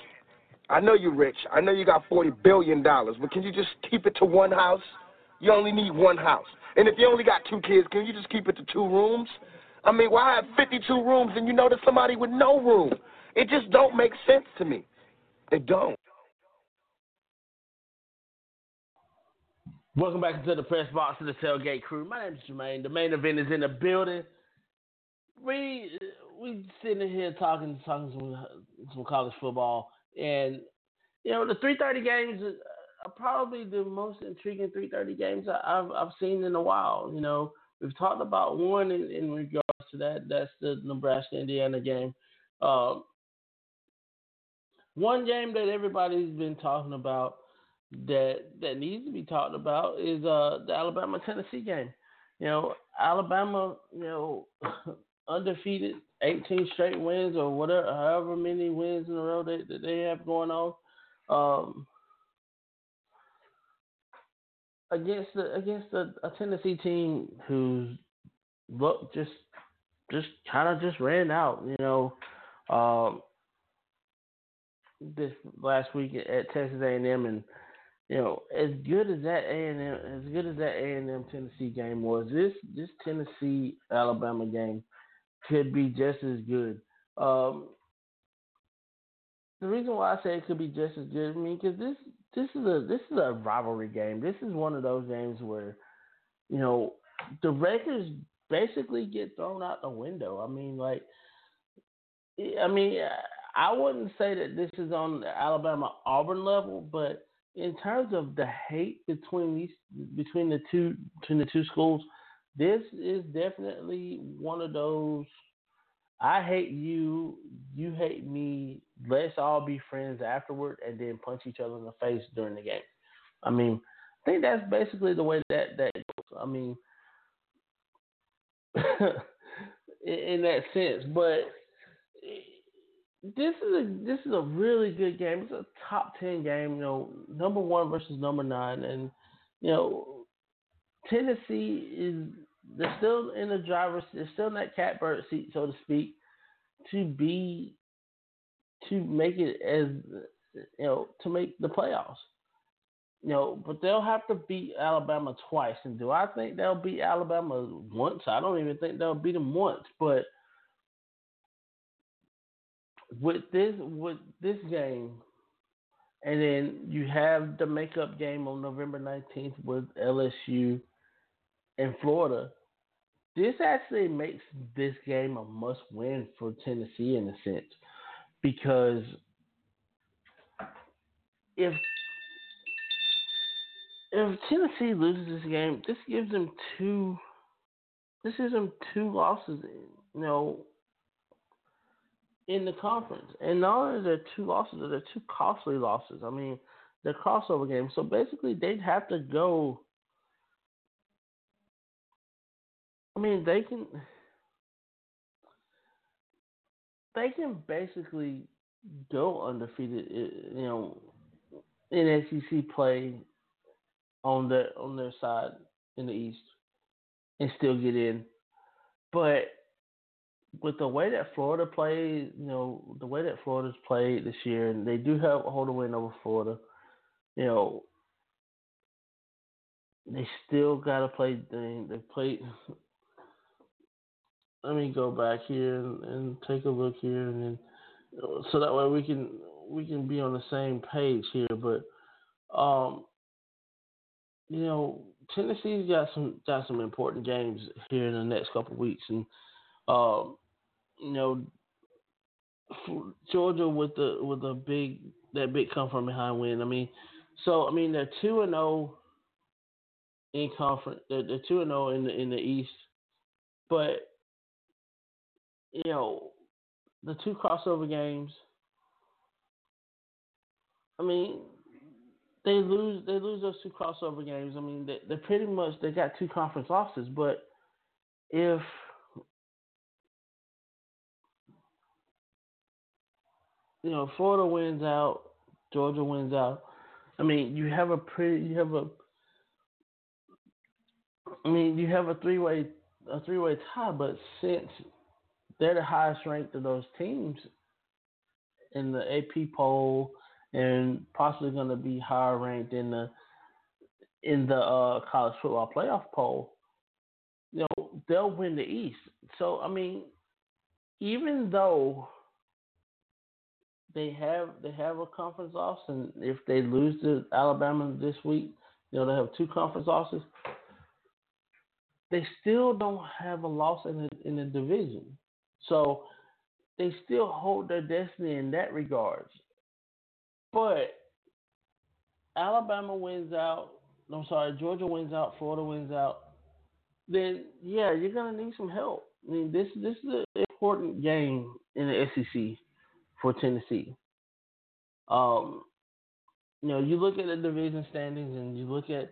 I know you're rich. I know you got $40 billion, but can you just keep it to one house? You only need one house. And if you only got two kids, can you just keep it to two rooms? I mean, why have 52 rooms and you know there's somebody with no room? It just don't make sense to me. It don't. Welcome back to the press box of the tailgate crew. My name is Jermaine. The main event is in the building. We we sitting here talking talking some some college football, and you know the three thirty games probably the most intriguing three thirty games I've I've seen in a while. You know we've talked about one in, in regards to that. That's the Nebraska Indiana game. Um, one game that everybody's been talking about that that needs to be talked about is uh, the Alabama Tennessee game. You know, Alabama, you know, undefeated, 18 straight wins or whatever, however many wins in a row that, that they have going on. Um, against the against the, a Tennessee team who's look just just kind of just ran out, you know. Um, this last week at Texas A&M, and you know, as good as that A&M, as good as that A&M Tennessee game was, this this Tennessee Alabama game could be just as good. Um, the reason why I say it could be just as good, I mean, because this this is a this is a rivalry game. This is one of those games where, you know, the records basically get thrown out the window. I mean, like, I mean, I wouldn't say that this is on the Alabama Auburn level, but in terms of the hate between these between the two between the two schools, this is definitely one of those I hate you, you hate me, let's all be friends afterward and then punch each other in the face during the game. I mean, I think that's basically the way that that goes. I mean in that sense, but this is a this is a really good game. It's a top ten game. You know, number one versus number nine, and you know, Tennessee is they're still in the driver's. They're still in that catbird seat, so to speak, to be to make it as you know to make the playoffs. You know, but they'll have to beat Alabama twice. And do I think they'll beat Alabama once? I don't even think they'll beat them once. But with this with this game, and then you have the makeup game on November nineteenth with LSU and Florida. This actually makes this game a must win for Tennessee in a sense because if if Tennessee loses this game, this gives them two. This gives them two losses. You know, in the conference. And not only are there two losses, they're two costly losses. I mean, they're crossover games. So basically, they'd have to go. I mean, they can. They can basically go undefeated, you know, in SEC play on their on their side in the East, and still get in. But with the way that Florida played, you know, the way that Florida's played this year, and they do have a hold a win over Florida, you know, they still got to play. They they played. Let me go back here and, and take a look here, and then so that way we can we can be on the same page here. But um, you know, Tennessee's got some got some important games here in the next couple weeks, and um, you know, Georgia with the with a big that big come from behind win. I mean, so I mean they're two and zero oh in conference. They're, they're two and zero oh in the in the East, but you know the two crossover games. I mean, they lose they lose those two crossover games. I mean, they they pretty much they got two conference losses, but if you know, Florida wins out, Georgia wins out. I mean, you have a pretty, you have a, I mean, you have a three way, a three way tie. But since they're the highest ranked of those teams in the AP poll, and possibly going to be higher ranked in the in the uh, college football playoff poll, you know, they'll win the East. So I mean, even though they have they have a conference loss, and if they lose to Alabama this week, you know they have two conference losses. They still don't have a loss in the in the division, so they still hold their destiny in that regards. But Alabama wins out. I'm sorry, Georgia wins out. Florida wins out. Then yeah, you're gonna need some help. I mean, this this is an important game in the SEC for Tennessee. Um, you know, you look at the division standings and you look at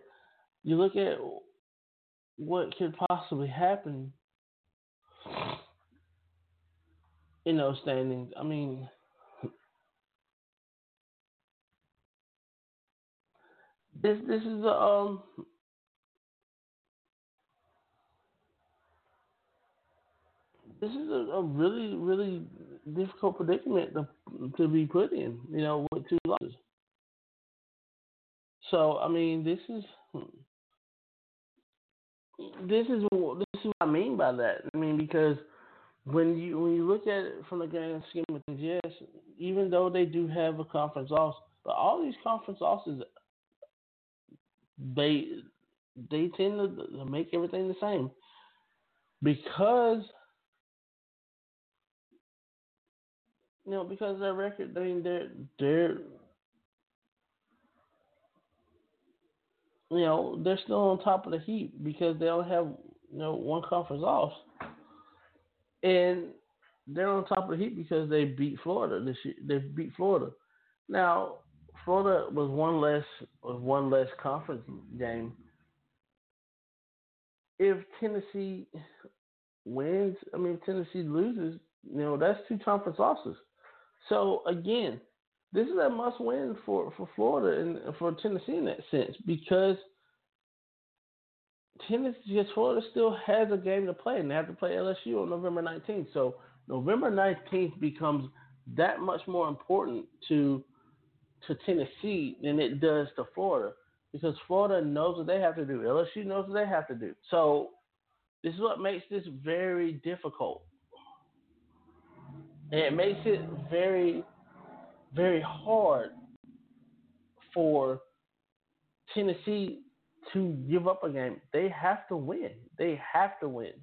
you look at what could possibly happen in those standings. I mean, this this is a um this is a, a really really difficult predicament to to be put in. You know, with two losses. So I mean, this is this is this is what I mean by that. I mean because when you when you look at it from the grand scheme of things, yes, even though they do have a conference loss, but all these conference losses they they tend to make everything the same because you know because their record. I mean they're they're you know they're still on top of the heap because they only have you know one conference loss, and they're on top of the heap because they beat Florida this year. They beat Florida. Now Florida was one less was one less conference game. If Tennessee wins, I mean if Tennessee loses, you know that's two conference losses. So again, this is a must win for for Florida and for Tennessee in that sense because Tennessee, Florida still has a game to play and they have to play LSU on November 19th. So November 19th becomes that much more important to to Tennessee than it does to Florida because Florida knows what they have to do. LSU knows what they have to do. So this is what makes this very difficult. And it makes it very, very hard for Tennessee to give up a game. They have to win. They have to win.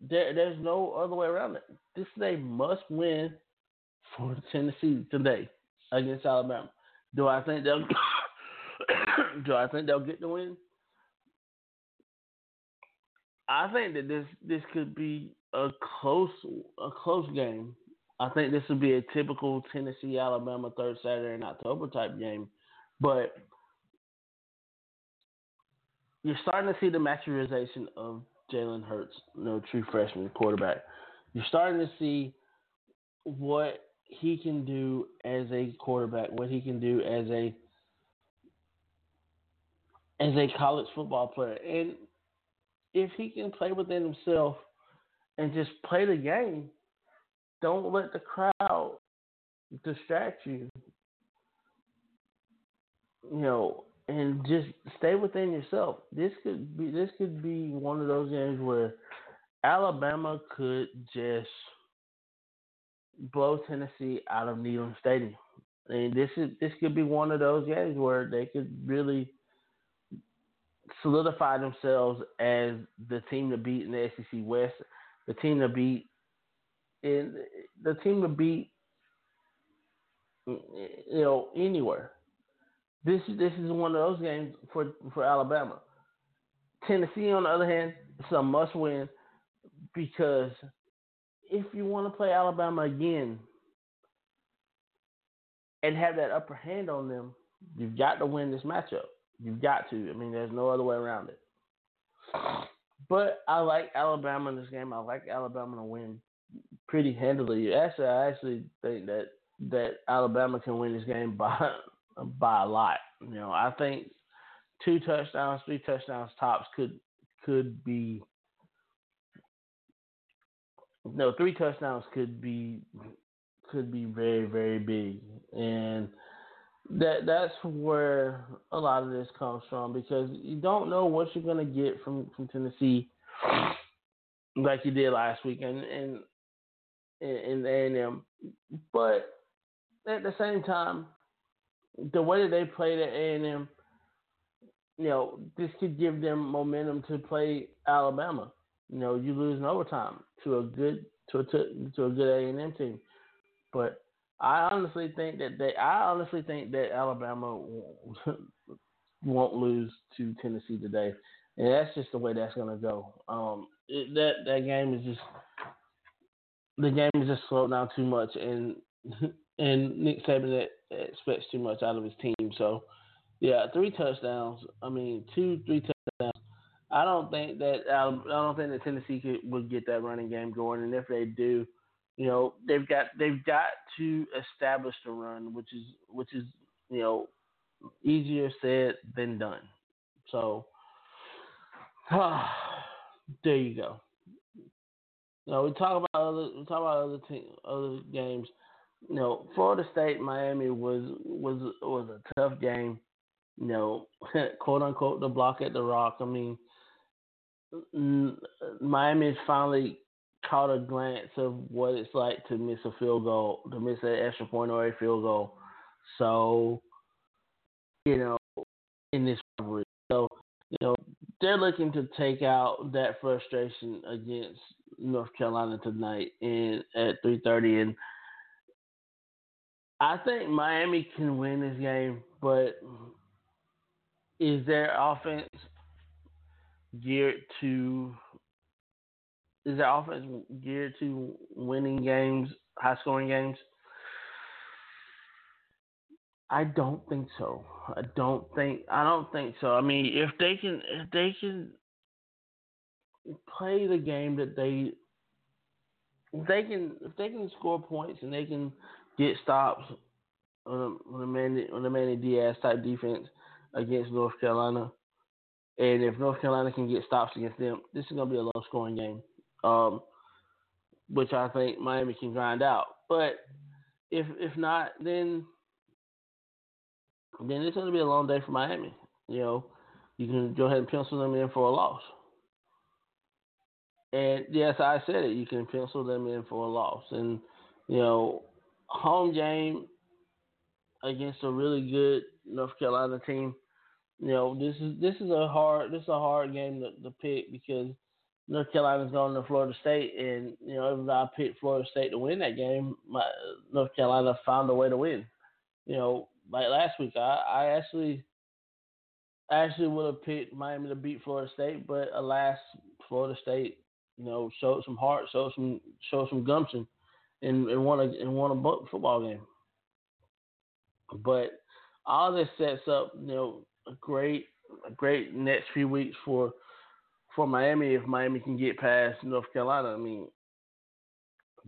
There, there's no other way around it. This is a must win for Tennessee today against Alabama. Do I think they'll do I think they'll get the win? I think that this this could be a close a close game. I think this would be a typical Tennessee Alabama third Saturday in October type game, but you're starting to see the maturization of Jalen Hurts, you know, true freshman quarterback. You're starting to see what he can do as a quarterback, what he can do as a as a college football player. And if he can play within himself and just play the game, don't let the crowd distract you. You know, and just stay within yourself. This could be this could be one of those games where Alabama could just blow Tennessee out of Neyland Stadium. And this is this could be one of those games where they could really solidify themselves as the team to beat in the SEC West, the team to beat in the team to beat you know anywhere. This this is one of those games for for Alabama. Tennessee, on the other hand, it's a must win because if you want to play Alabama again and have that upper hand on them, you've got to win this matchup. You've got to. I mean, there's no other way around it. But I like Alabama in this game. I like Alabama to win pretty handily. Actually, I actually think that that Alabama can win this game by by a lot. You know, I think two touchdowns, three touchdowns tops could could be no, three touchdowns could be could be very very big, and that that's where a lot of this comes from because you don't know what you're gonna get from from Tennessee like you did last week, and and in A and M. But at the same time, the way that they played at A and M, you know, this could give them momentum to play Alabama. You know, you lose in overtime to a good to a to a good A and M team, but I honestly think that they. I honestly think that Alabama won't lose to Tennessee today, and that's just the way that's going to go. Um, it, that that game is just the game is just slowed down too much, and and Nick Saban expects too much out of his team. So, yeah, three touchdowns. I mean, two, three touchdowns. I don't think that I don't think that Tennessee could, would get that running game going, and if they do, you know, they've got they've got to establish the run, which is which is you know easier said than done. So, there you go. Know, we talk about other we talk about other team, other games. You know, Florida State Miami was was was a tough game. You know, quote unquote the block at the rock. I mean, Miami has finally caught a glance of what it's like to miss a field goal, to miss an extra point or a field goal. So, you know, in this rivalry. So, you know, they're looking to take out that frustration against North Carolina tonight in at three thirty, and I think Miami can win this game. But is their offense geared to? Is their offense geared to winning games, high scoring games? I don't think so. I don't think I don't think so. I mean, if they can if they can play the game that they if they can if they can score points and they can get stops on a, on a Manny on a Manny Diaz type defense against North Carolina, and if North Carolina can get stops against them, this is gonna be a low scoring game, um, which I think Miami can grind out. But if if not, then then it's gonna be a long day for Miami. You know, you can go ahead and pencil them in for a loss. And yes, I said it. You can pencil them in for a loss, and you know, home game against a really good North Carolina team. You know, this is this is a hard this is a hard game to, to pick because North Carolina's going to Florida State, and you know, if I picked Florida State to win that game, my, North Carolina found a way to win. You know, like last week, I, I actually actually would have picked Miami to beat Florida State, but alas, Florida State you know, showed some heart, showed some showed some gumption, and, and won a and won a football game. But all this sets up, you know, a great a great next few weeks for for Miami if Miami can get past North Carolina. I mean,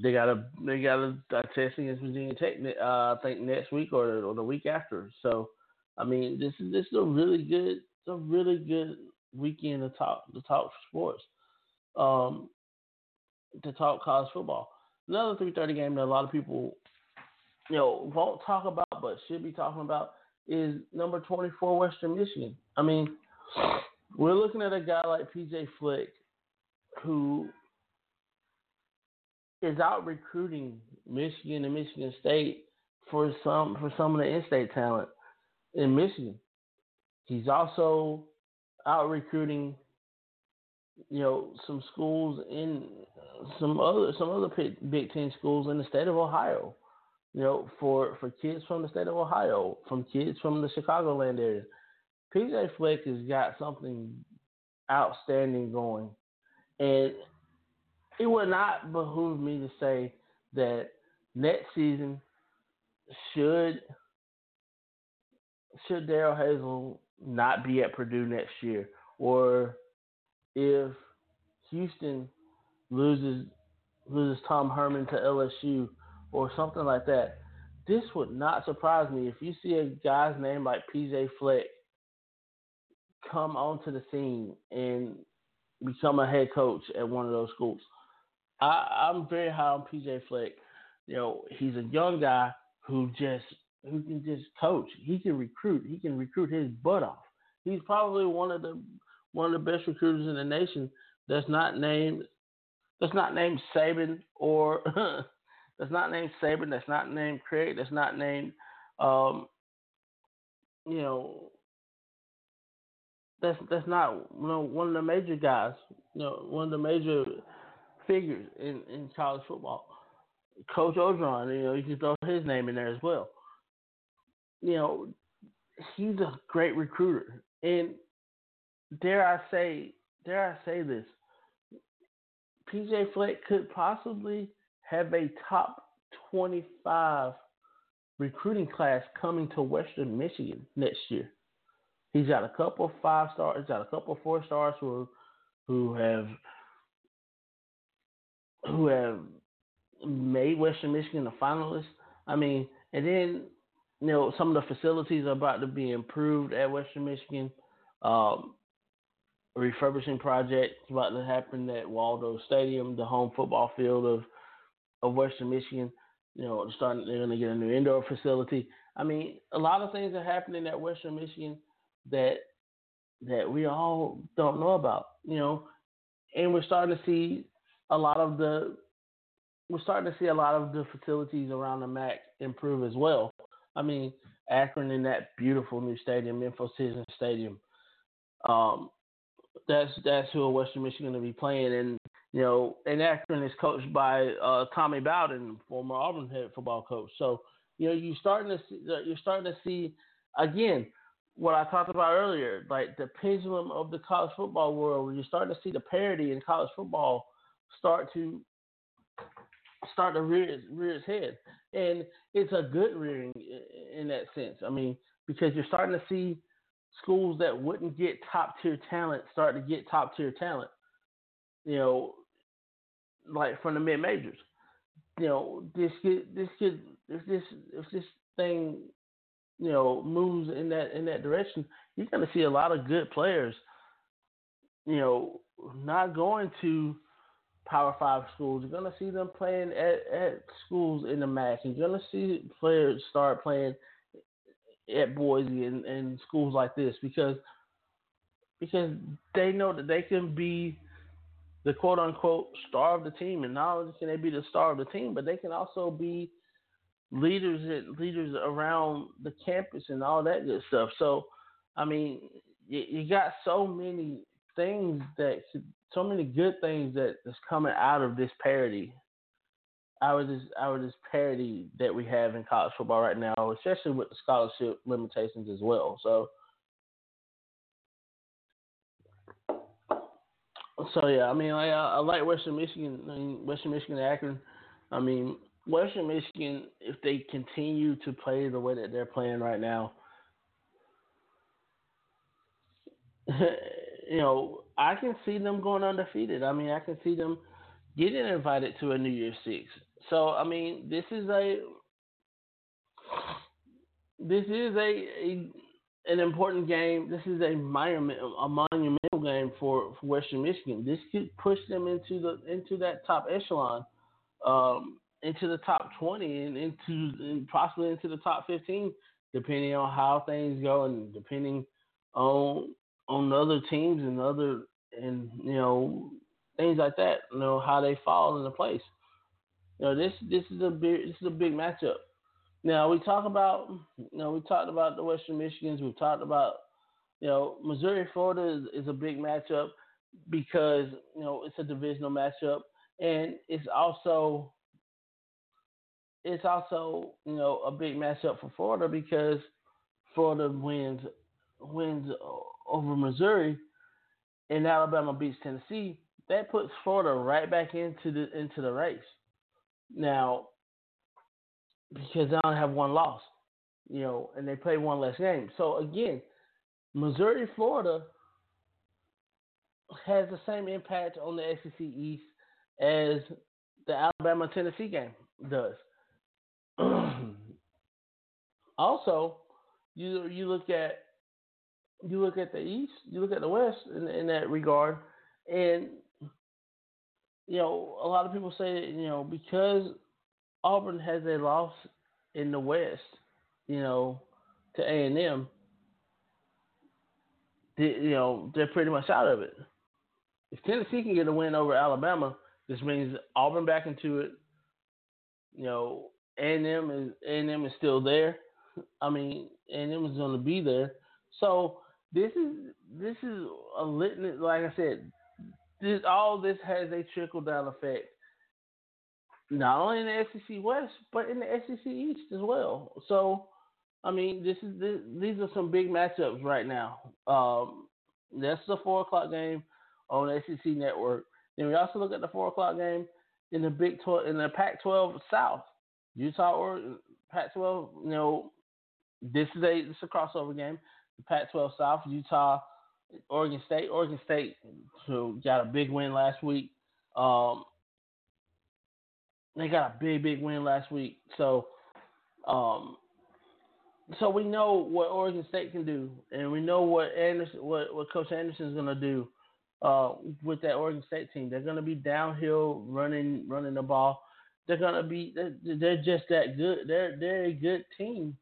they got a they got a, a test against Virginia Tech. Uh, I think next week or or the week after. So, I mean, this is this is a really good a really good weekend to talk to talk sports um, to talk college football. Another 3:30 game that a lot of people, you know, won't talk about but should be talking about is number 24 Western Michigan. I mean, we're looking at a guy like PJ Fleck who is out recruiting Michigan and Michigan State for some for some of the in-state talent in Michigan. He's also out recruiting you know some schools in some other some other Big Ten schools in the state of Ohio. You know, for for kids from the state of Ohio, from kids from the Chicagoland area, PJ Fleck has got something outstanding going, and it would not behoove me to say that next season should should Darrell Hazell not be at Purdue next year, or if Houston loses loses Tom Herman to LSU or something like that, this would not surprise me if you see a guy's name like PJ Fleck come onto the scene and become a head coach at one of those schools. I, I'm very high on PJ Fleck. You know, he's a young guy who just who can just coach. He can recruit. He can recruit his butt off. He's probably one of the one of the best recruiters in the nation that's not named that's not named Saban or that's not named Saban, that's not named Craig, that's not named um, you know that's that's not you know one of the major guys, you know, one of the major figures in, in college football. Coach Orgeron, you know, you can throw his name in there as well. You know, he's a great recruiter. And dare I say dare I say this, PJ Fleck could possibly have a top 25 recruiting class coming to Western Michigan next year. He's got a couple of five stars, he's got a couple of four stars who who have who have made Western Michigan a finalist. I mean, and then you know some of the facilities are about to be improved at Western Michigan. Um, a refurbishing project about to happen at Waldo Stadium, the home football field of of Western Michigan. You know, starting they're going to get a new indoor facility. I mean, a lot of things are happening at Western Michigan that that we all don't know about. You know, and we're starting to see a lot of the we're starting to see a lot of the facilities around the MAC improve as well. I mean, Akron in that beautiful new stadium, InfoCision Stadium. Um, that's that's who Western Michigan to be playing, and you know, and Akron is coached by uh, Tommy Bowden, former Auburn head football coach. So you know, you're starting to see, you're starting to see again what I talked about earlier, like the pendulum of the college football world. You're starting to see the parity in college football start to start to rear its, rear its head, and it's a good rearing in that sense. I mean, because you're starting to see schools that wouldn't get top tier talent start to get top tier talent. You know, like from the mid majors. You know, this could this could if this if this thing you know moves in that in that direction, you're to see a lot of good players. You know, not going to Power Five schools. You're to see them playing at, at schools in the MAC. You're to see players start playing at Boise and, and schools like this because because they know that they can be the quote unquote star of the team, and not only can they be the star of the team, but they can also be leaders and leaders around the campus and all that good stuff. So, I mean, you, you got so many things that so many good things that is coming out of this parity out of this out of this parity that we have in college football right now, especially with the scholarship limitations as well. So So yeah, I mean, I, I like Western Michigan. I mean, Western Michigan, Akron. I mean, Western Michigan, if they continue to play the way that they're playing right now, you know, I can see them going undefeated. I mean, I can see them getting invited to a New Year's Six. So I mean, this is a this is a, a an important game. This is a monument, a monumental game for, for Western Michigan. This could push them into the into that top echelon, um, into the top twenty, and into and possibly into the top fifteen, depending on how things go and depending on on other teams and other and you know things like that. You know how they fall into place. You know this this is a big this is a big matchup. Now we talk about you know we talked about the Western Michigans. We've talked about you know Missouri Florida is, is a big matchup because you know it's a divisional matchup and it's also it's also you know a big matchup for Florida because Florida wins wins over Missouri and Alabama beats Tennessee. That puts Florida right back into the into the race. Now, because they only have one loss, you know, and they play one less game. So again, Missouri, Florida has the same impact on the SEC East as the Alabama Tennessee game does. also, you you look at you look at the East, you look at the West in, in that regard, and you know a lot of people say you know because Auburn has a loss in the West, you know, to A and M, you know, they're pretty much out of it. If Tennessee can get a win over Alabama, This means Auburn back into it. You know, A&M is A&M is still there. I mean, A&M is going to be there. So this is this is a litmus. Like I said, this all this has a trickle down effect, not only in the SEC West but in the SEC East as well. So, I mean, this is this, these are some big matchups right now. Um, that's the four o'clock game on SEC Network. Then we also look at the four o'clock game in the Big Twelve in the Pac-12 South, Utah or Pac-12. You know, this is a this is a crossover game. The Pac-12 South, Utah, Oregon State. Oregon State who got a big win last week. Um, they got a big big win last week. So, um, so we know what Oregon State can do, and we know what Andersen, what what Coach Andersen is going to do uh, with that Oregon State team. They're going to be downhill running running the ball. They're going to be they're, they're just that good. They're they're a good team,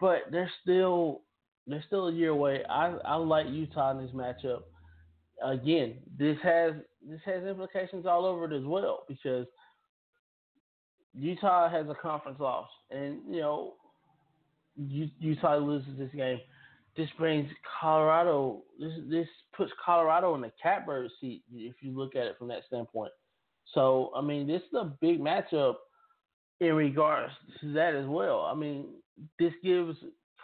but they're still they're still a year away. I I like Utah in this matchup. Again, this has this has implications all over it as well because Utah has a conference loss, and you know Utah loses this game this brings Colorado. This this puts Colorado in the catbird seat if you look at it from that standpoint. So I mean, this is a big matchup in regards to that as well. I mean, this gives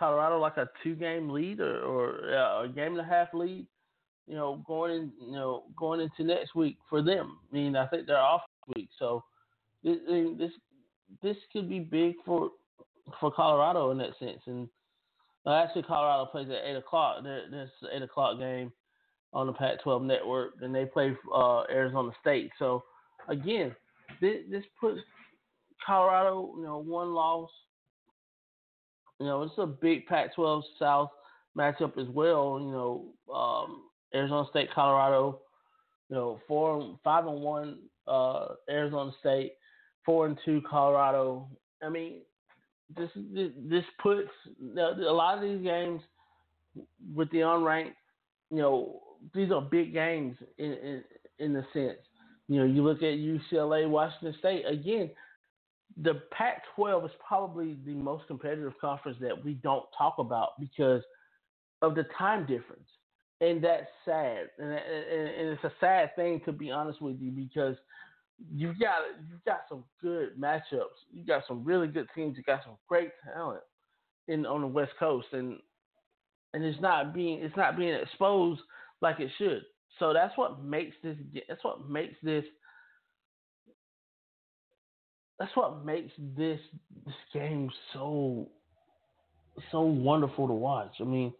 Colorado like a two game lead or, or uh, a game and a half lead. You know, going in, you know going into next week for them. I mean, I think they're off week, so this this this could be big for for Colorado in that sense and uh, actually, Colorado plays at eight o'clock. This eight o'clock game on the Pac-12 network, and they play uh, Arizona State. So again, this, this puts Colorado, you know, one loss. You know, it's a big Pac-12 South matchup as well. You know, um, Arizona State, Colorado. You know, four, five and one uh, Arizona State, four and two Colorado. I mean, this this puts a lot of these games with the unranked. You know, these are big games in in, in the sense. You know, you look at UCLA, Washington State again. The Pac-12 is probably the most competitive conference that we don't talk about because of the time difference, and that's sad. And, and, and it's a sad thing to be honest with you because you've got you've got some good matchups. You got some really good teams. You got some great talent in on the West Coast, and and it's not being it's not being exposed like it should. So that's what makes this that's what makes this that's what makes this this game so so wonderful to watch. I mean,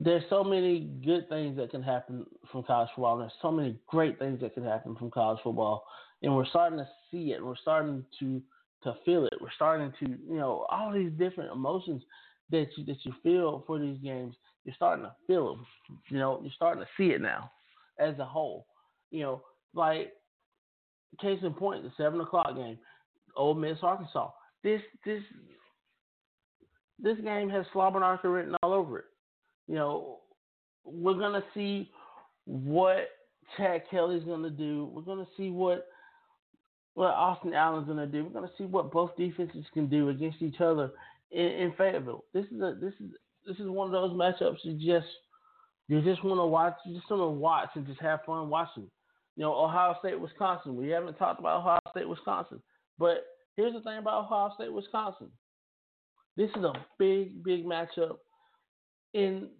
there's so many good things that can happen from college football. And there's so many great things that can happen from college football, and we're starting to see it. We're starting to to feel it. We're starting to, you know, all these different emotions that you that you feel for these games. You're starting to feel them. You know, you're starting to see it now, as a whole. You know, like case in point, the seven o'clock game, Ole Miss Arkansas. This this this game has Slobberknocker written all over it you know, we're gonna see what Chad Kelly's gonna do. We're gonna see what what Austin Allen's gonna do. We're gonna see what both defenses can do against each other in, in Fayetteville. This is a this is this is one of those matchups you just you just want to watch. You just want to watch and just have fun watching. You know, Ohio State, Wisconsin. We haven't talked about Ohio State, Wisconsin, but here's the thing about Ohio State, Wisconsin. This is a big, big matchup in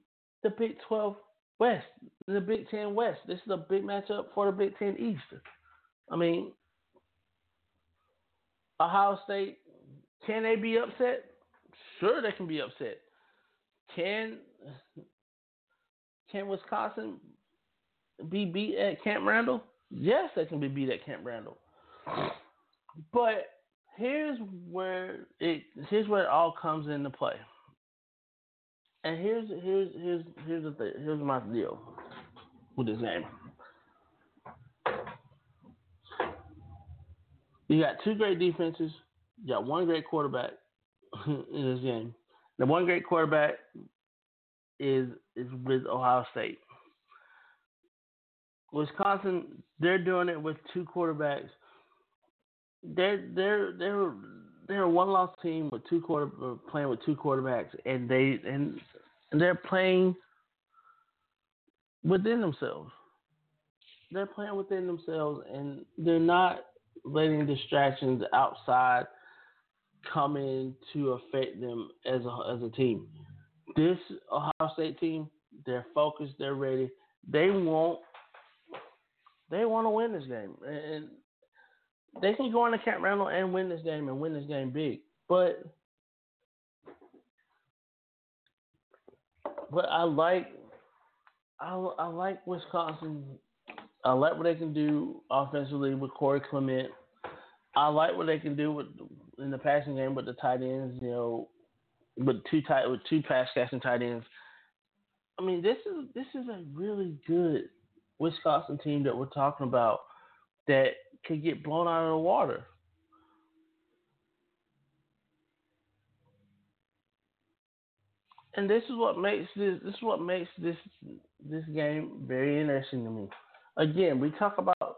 the Big 12 West, the Big 10 West. This is a big matchup for the Big 10 East. I mean, Ohio State, can they be upset? Sure, they can be upset. Can can Wisconsin be beat at Camp Randall? Yes, they can be beat at Camp Randall. But here's where it here's where it all comes into play. And here's here's here's here's the thing. Here's my deal with this game. You got two great defenses. You got one great quarterback in this game. The one great quarterback is is with Ohio State. Wisconsin, they're doing it with two quarterbacks. They're they're they're they're a one loss team with two quarter uh, playing with two quarterbacks, and they and, and they're playing within themselves. They're playing within themselves, and they're not letting distractions outside come in to affect them as a as a team. This Ohio State team, they're focused, they're ready. They want they want to win this game, and they can go on into Camp Randall and win this game and win this game big. But but I like I, I like Wisconsin. I like what they can do offensively with Corey Clement. I like what they can do with in the passing game with the tight ends. You know, with two tight with two pass catching tight ends. I mean, this is this is a really good Wisconsin team that we're talking about that could get blown out of the water. And this is what makes this this is what makes this this game very interesting to me. Again, we talk about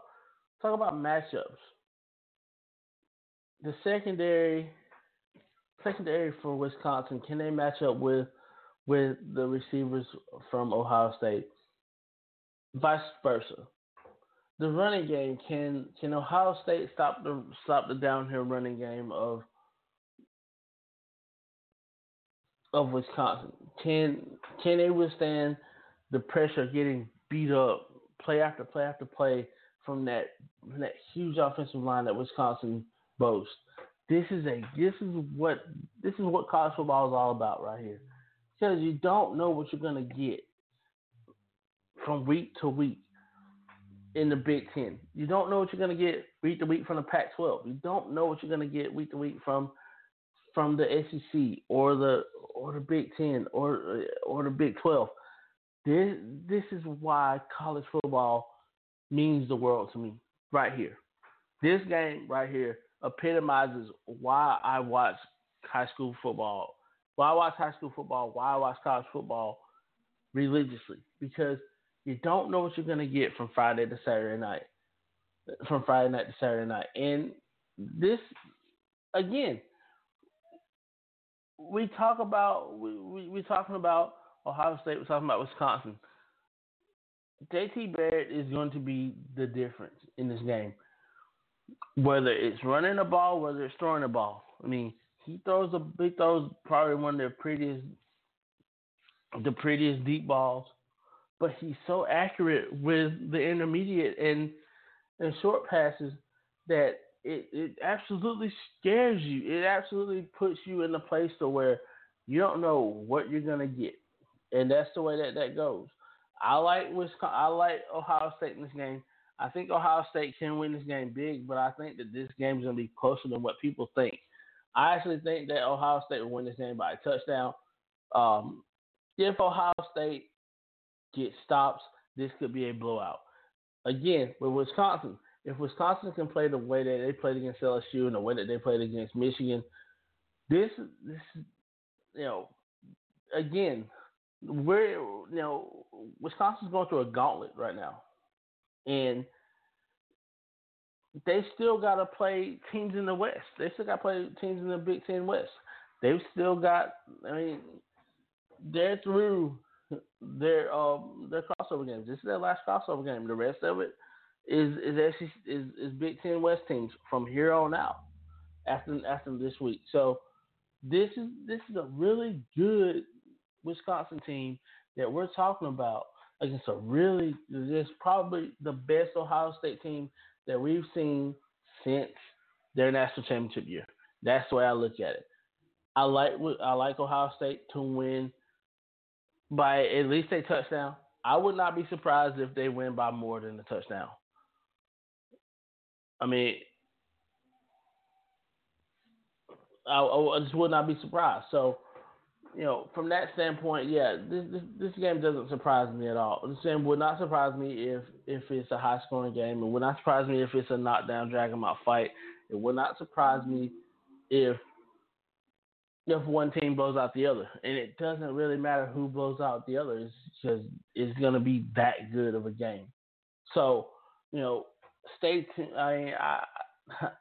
talk about matchups. The secondary secondary for Wisconsin, can they match up with with the receivers from Ohio State? Vice versa. The running game can can Ohio State stop the stop the downhill running game of of Wisconsin? Can can they withstand the pressure of getting beat up play after play after play from that from that huge offensive line that Wisconsin boasts? This is a this is what this is what college football is all about right here. Because you don't know what you're gonna get from week to week in the Big Ten. You don't know what you're going to get week to week from the Pac-12. You don't know what you're going to get week to week from from the SEC or the or the Big Ten or uh, or the Big 12. This this is why college football means the world to me right here. This game right here epitomizes why I watch high school football, why I watch high school football, why I watch college football religiously because you don't know what you're going to get from Friday to Saturday night, from Friday night to Saturday night. And this, again, we talk about we, we we're talking about Ohio State. We're talking about Wisconsin. JT Barrett is going to be the difference in this game. Whether it's running the ball, whether it's throwing the ball. I mean, he throws a he throws probably one of the prettiest the prettiest deep balls but he's so accurate with the intermediate and and short passes that it, it absolutely scares you. It absolutely puts you in a place to where you don't know what you're gonna get, and that's the way that that goes. I like Wisconsin. I like Ohio State in this game. I think Ohio State can win this game big, but I think that this game is gonna be closer than what people think. I actually think that Ohio State will win this game by a touchdown. Um, if Ohio State get stops, this could be a blowout. Again, with Wisconsin, if Wisconsin can play the way that they played against LSU and the way that they played against Michigan, this this you know again we're you know Wisconsin's going through a gauntlet right now, and they still got to play teams in the West. They still got to play teams in the Big Ten West. They've still got. I mean, they're through their um their crossover games. This is their last crossover game. The rest of it is is actually is, is Big Ten West teams from here on out after after this week. So this is this is a really good Wisconsin team that we're talking about against a really this probably the best Ohio State team that we've seen since their national championship year. That's the way I look at it. I like I like Ohio State to win by at least a touchdown. I would not be surprised if they win by more than a touchdown. I mean, I, I just would not be surprised. So, you know, from that standpoint, yeah, this, this, this game doesn't surprise me at all. This game would not surprise me if if it's a high scoring game. It would not surprise me if it's a knockdown, drag out fight. It would not surprise me if if one team blows out the other, and it doesn't really matter who blows out the other, it's because it's going to be that good of a game. So, you know, stay tuned. I, I,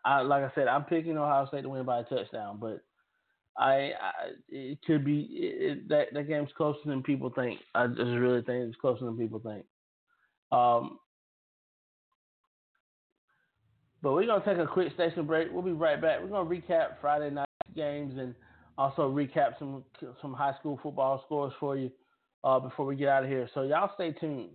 I, like I said, I'm picking Ohio State to win by a touchdown, but I, I it could be it, that that game's closer than people think. I just really think it's closer than people think. Um, but we're gonna take a quick station break. We'll be right back. We're gonna recap Friday night games and also recap some some high school football scores for you uh, before we get out of here. So y'all stay tuned.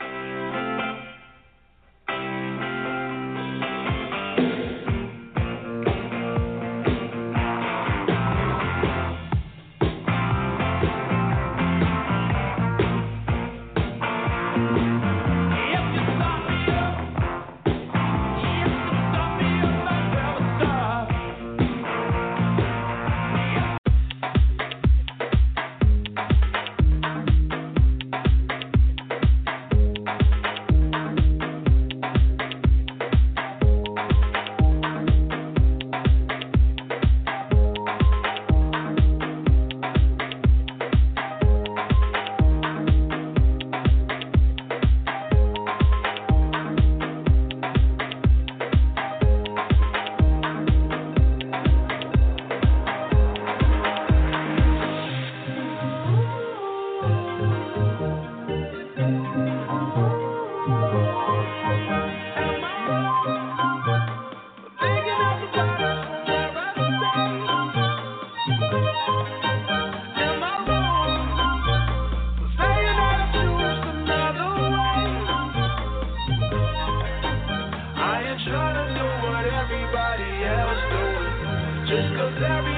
Thank you. Cause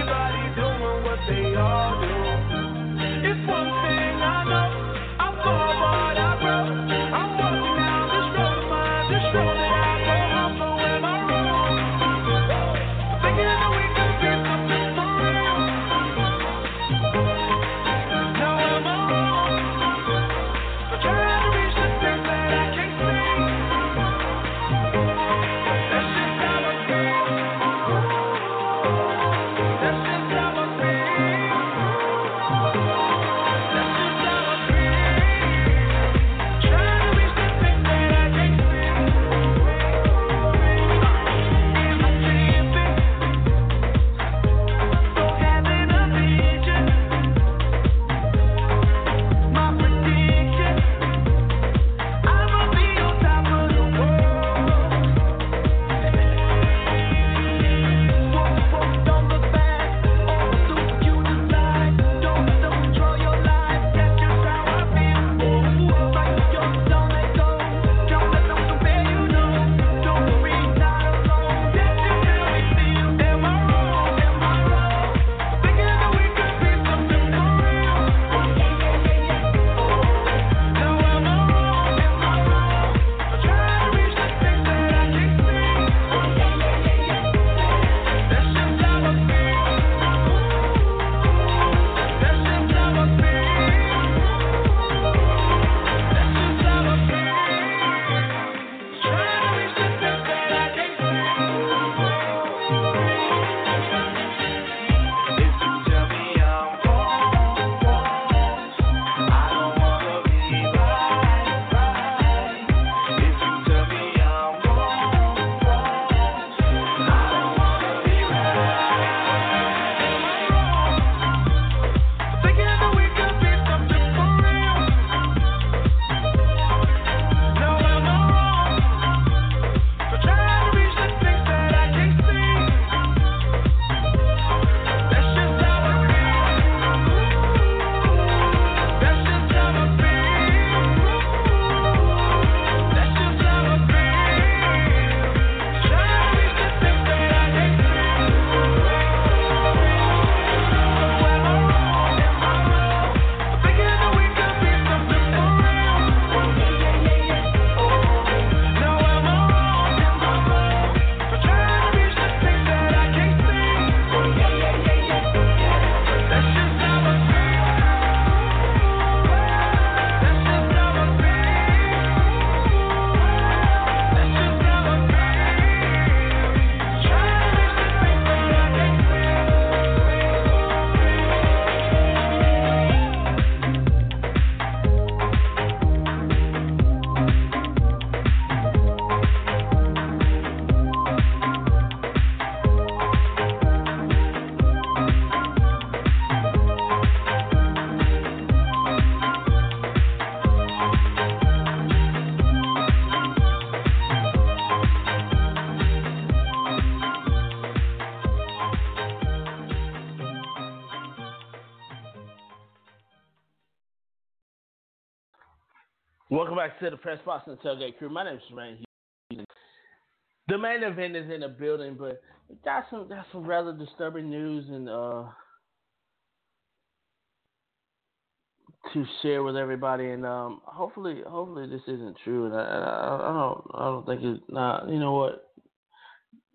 to the Press Box and Tailgate Crew. My name is Jermaine Hughes. The main event is in the building, but got some got some rather disturbing news and uh to share with everybody, and um hopefully hopefully this isn't true, and I, I, I don't I don't think it's not. You know what?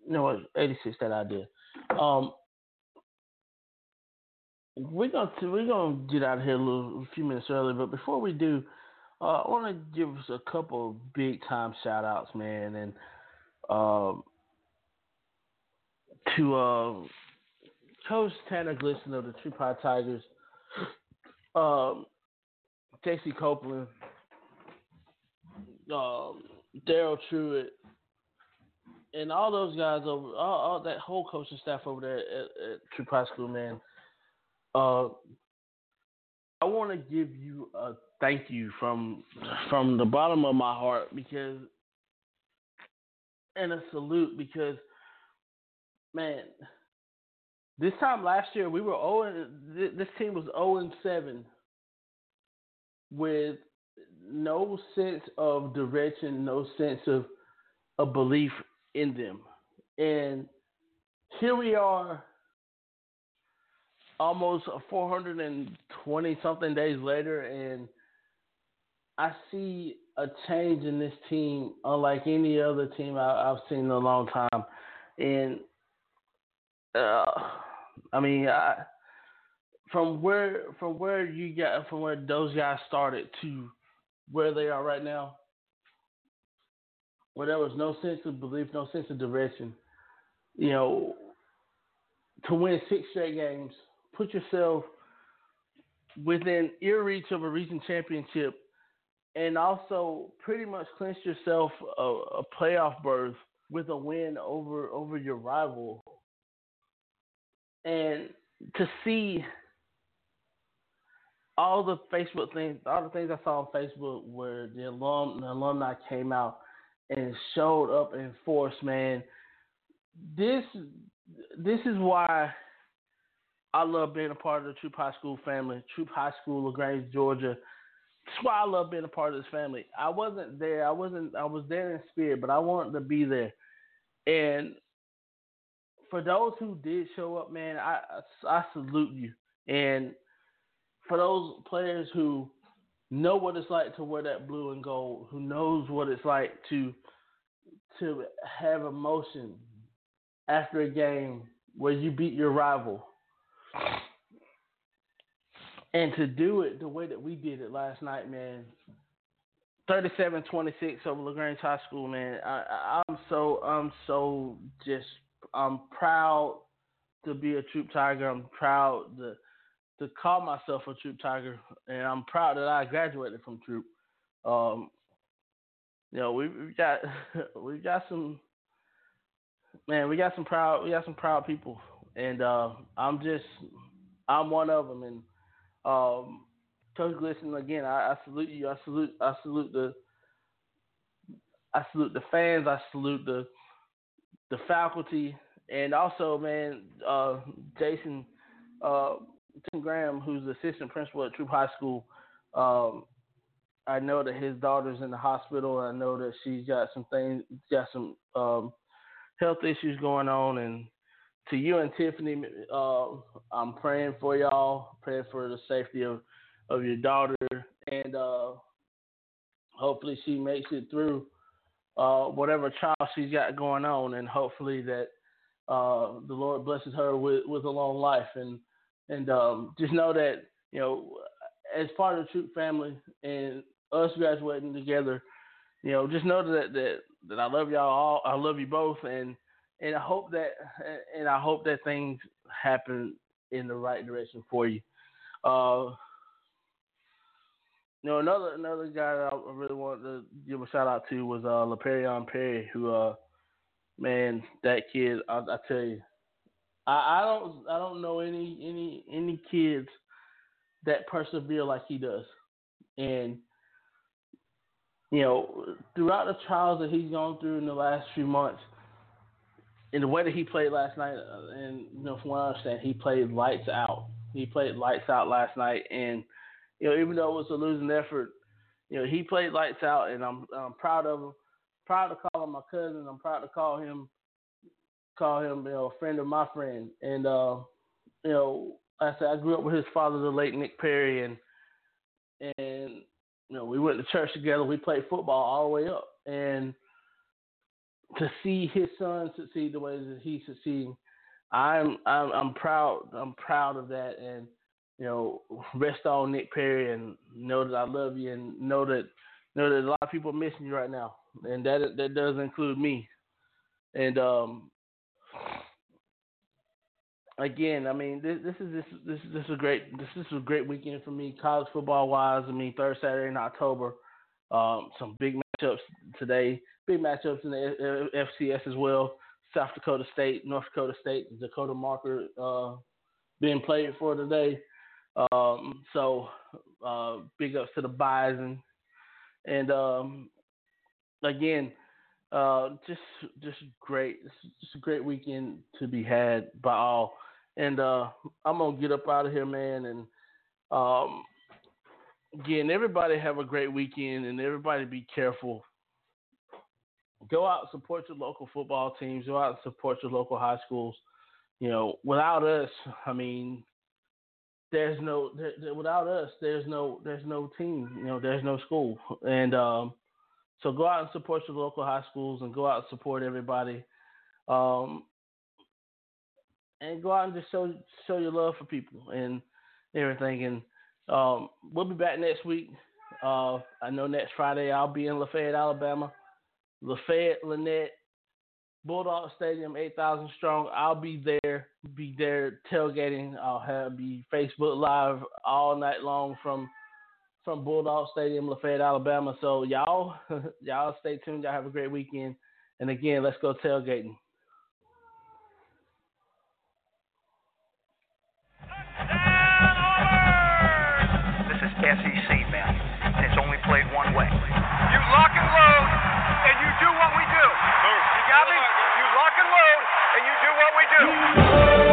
You know what? Eighty six that idea. Um, we're gonna we're gonna get out of here a little a few minutes early, but before we do, uh, I want to give us a couple of big time shout outs, man, and um, to uh, Coach Tanner Glisson of the Pie Tigers, um, Casey Copeland, um, Daryl Truitt, and all those guys over, all, all that whole coaching staff over there at, at Pie School, man. Uh, I want to give you a thank you from from the bottom of my heart because and a salute because man this time last year we were 0 this team was 0 and 7 with no sense of direction, no sense of a belief in them. And here we are almost 420 something days later, and I see a change in this team unlike any other team I, I've seen in a long time. And uh, I mean, I, from where from where you got from where those guys started to where they are right now, where there was no sense of belief, no sense of direction. You know, to win six straight games, put yourself within ear reach of a region championship, and also pretty much clinch yourself a, a playoff berth with a win over over your rival. And to see all the Facebook things, all the things I saw on Facebook where the alum the alumni came out and showed up in force, man. This this is why I love being a part of the Troup High School family, Troup High School, LaGrange, Georgia. That's why I love being a part of this family. I wasn't there. I wasn't. I was there in spirit, but I wanted to be there. And for those who did show up, man, I I salute you. And for those players who know what it's like to wear that blue and gold, who knows what it's like to to have emotion after a game where you beat your rival. And to do it the way that we did it last night, man, 37-26 over LaGrange High School, man. I, I'm so I'm so just I'm proud to be a Troup Tiger. I'm proud to to call myself a Troup Tiger, and I'm proud that I graduated from Troup. Um, you know, we, we've got we've got some man, we got some proud we got some proud people, and uh, I'm just I'm one of them. And um, Coach Glisson, again, I, I salute you. I salute I salute the I salute the fans. I salute the the faculty, and also, man, uh, Jason uh, Tim Graham, who's the assistant principal at Troup High School. Um, I know that his daughter's in the hospital. I know that she's got some things, got some um, health issues going on. And to you and Tiffany, uh, I'm praying for y'all, praying for the safety of, of your daughter, and uh, hopefully she makes it through uh, whatever trial she's got going on, and hopefully that uh, the Lord blesses her with, with a long life. And and um, just know that you know, as part of the Troup family and us graduating together, you know, just know that that that I love y'all all. I love you both, and and I hope that and I hope that things happen in the right direction for you. Uh, you know, another another guy that I really wanted to give a shout out to was uh Laperion Perry, who uh man, that kid, I, I tell you, I, I don't I don't know any any any kids that persevere like he does, and you know throughout the trials that he's gone through in the last few months, and the way that he played last night, uh, and you know from what I understand, he played lights out. He played lights out last night, and you know even though it was a losing effort, you know he played lights out, and I'm I'm proud of him. Proud to call him my cousin. I'm proud to call him call him, you know, a friend of my friend. And uh, you know, I said I grew up with his father, the late Nick Perry, and and you know, we went to church together. We played football all the way up, and to see his son succeed the way that he's succeeding, I'm I'm I'm proud. I'm proud of that, and you know, rest on Nick Perry, and know that I love you, and know that know that a lot of people are missing you right now, and that that does include me. And um, again, I mean, this, this is this this this is a great this is a great weekend for me, college football wise. I mean, third Saturday in October, um, some big matchups today, big matchups in the FCS as well. South Dakota State, North Dakota State, Dakota Marker uh, being played for today. Um, so uh, big ups to the Bison, and um, again, uh, just just great, just a great weekend to be had by all. And uh, I'm gonna get up out of here, man. And um, again, everybody have a great weekend, and everybody be careful go out and support your local football teams. Go out and support your local high schools. You know, without us, I mean, there's no there, there, without us, there's no there's no team. You know, there's no school. And um, so go out and support your local high schools and go out and support everybody. Um, and go out and just show show your love for people and everything. And um, we'll be back next week. Uh, I know next Friday I'll be in Lafayette, Alabama. Lafayette, Lanett, Bulldog Stadium, 8,000 strong. I'll be there, be there tailgating. I'll have be Facebook Live all night long from from Bulldog Stadium, Lafayette, Alabama. So y'all, y'all stay tuned. Y'all have a great weekend. And again, let's go tailgating. This is Cassie you lock and load, and you do what we do.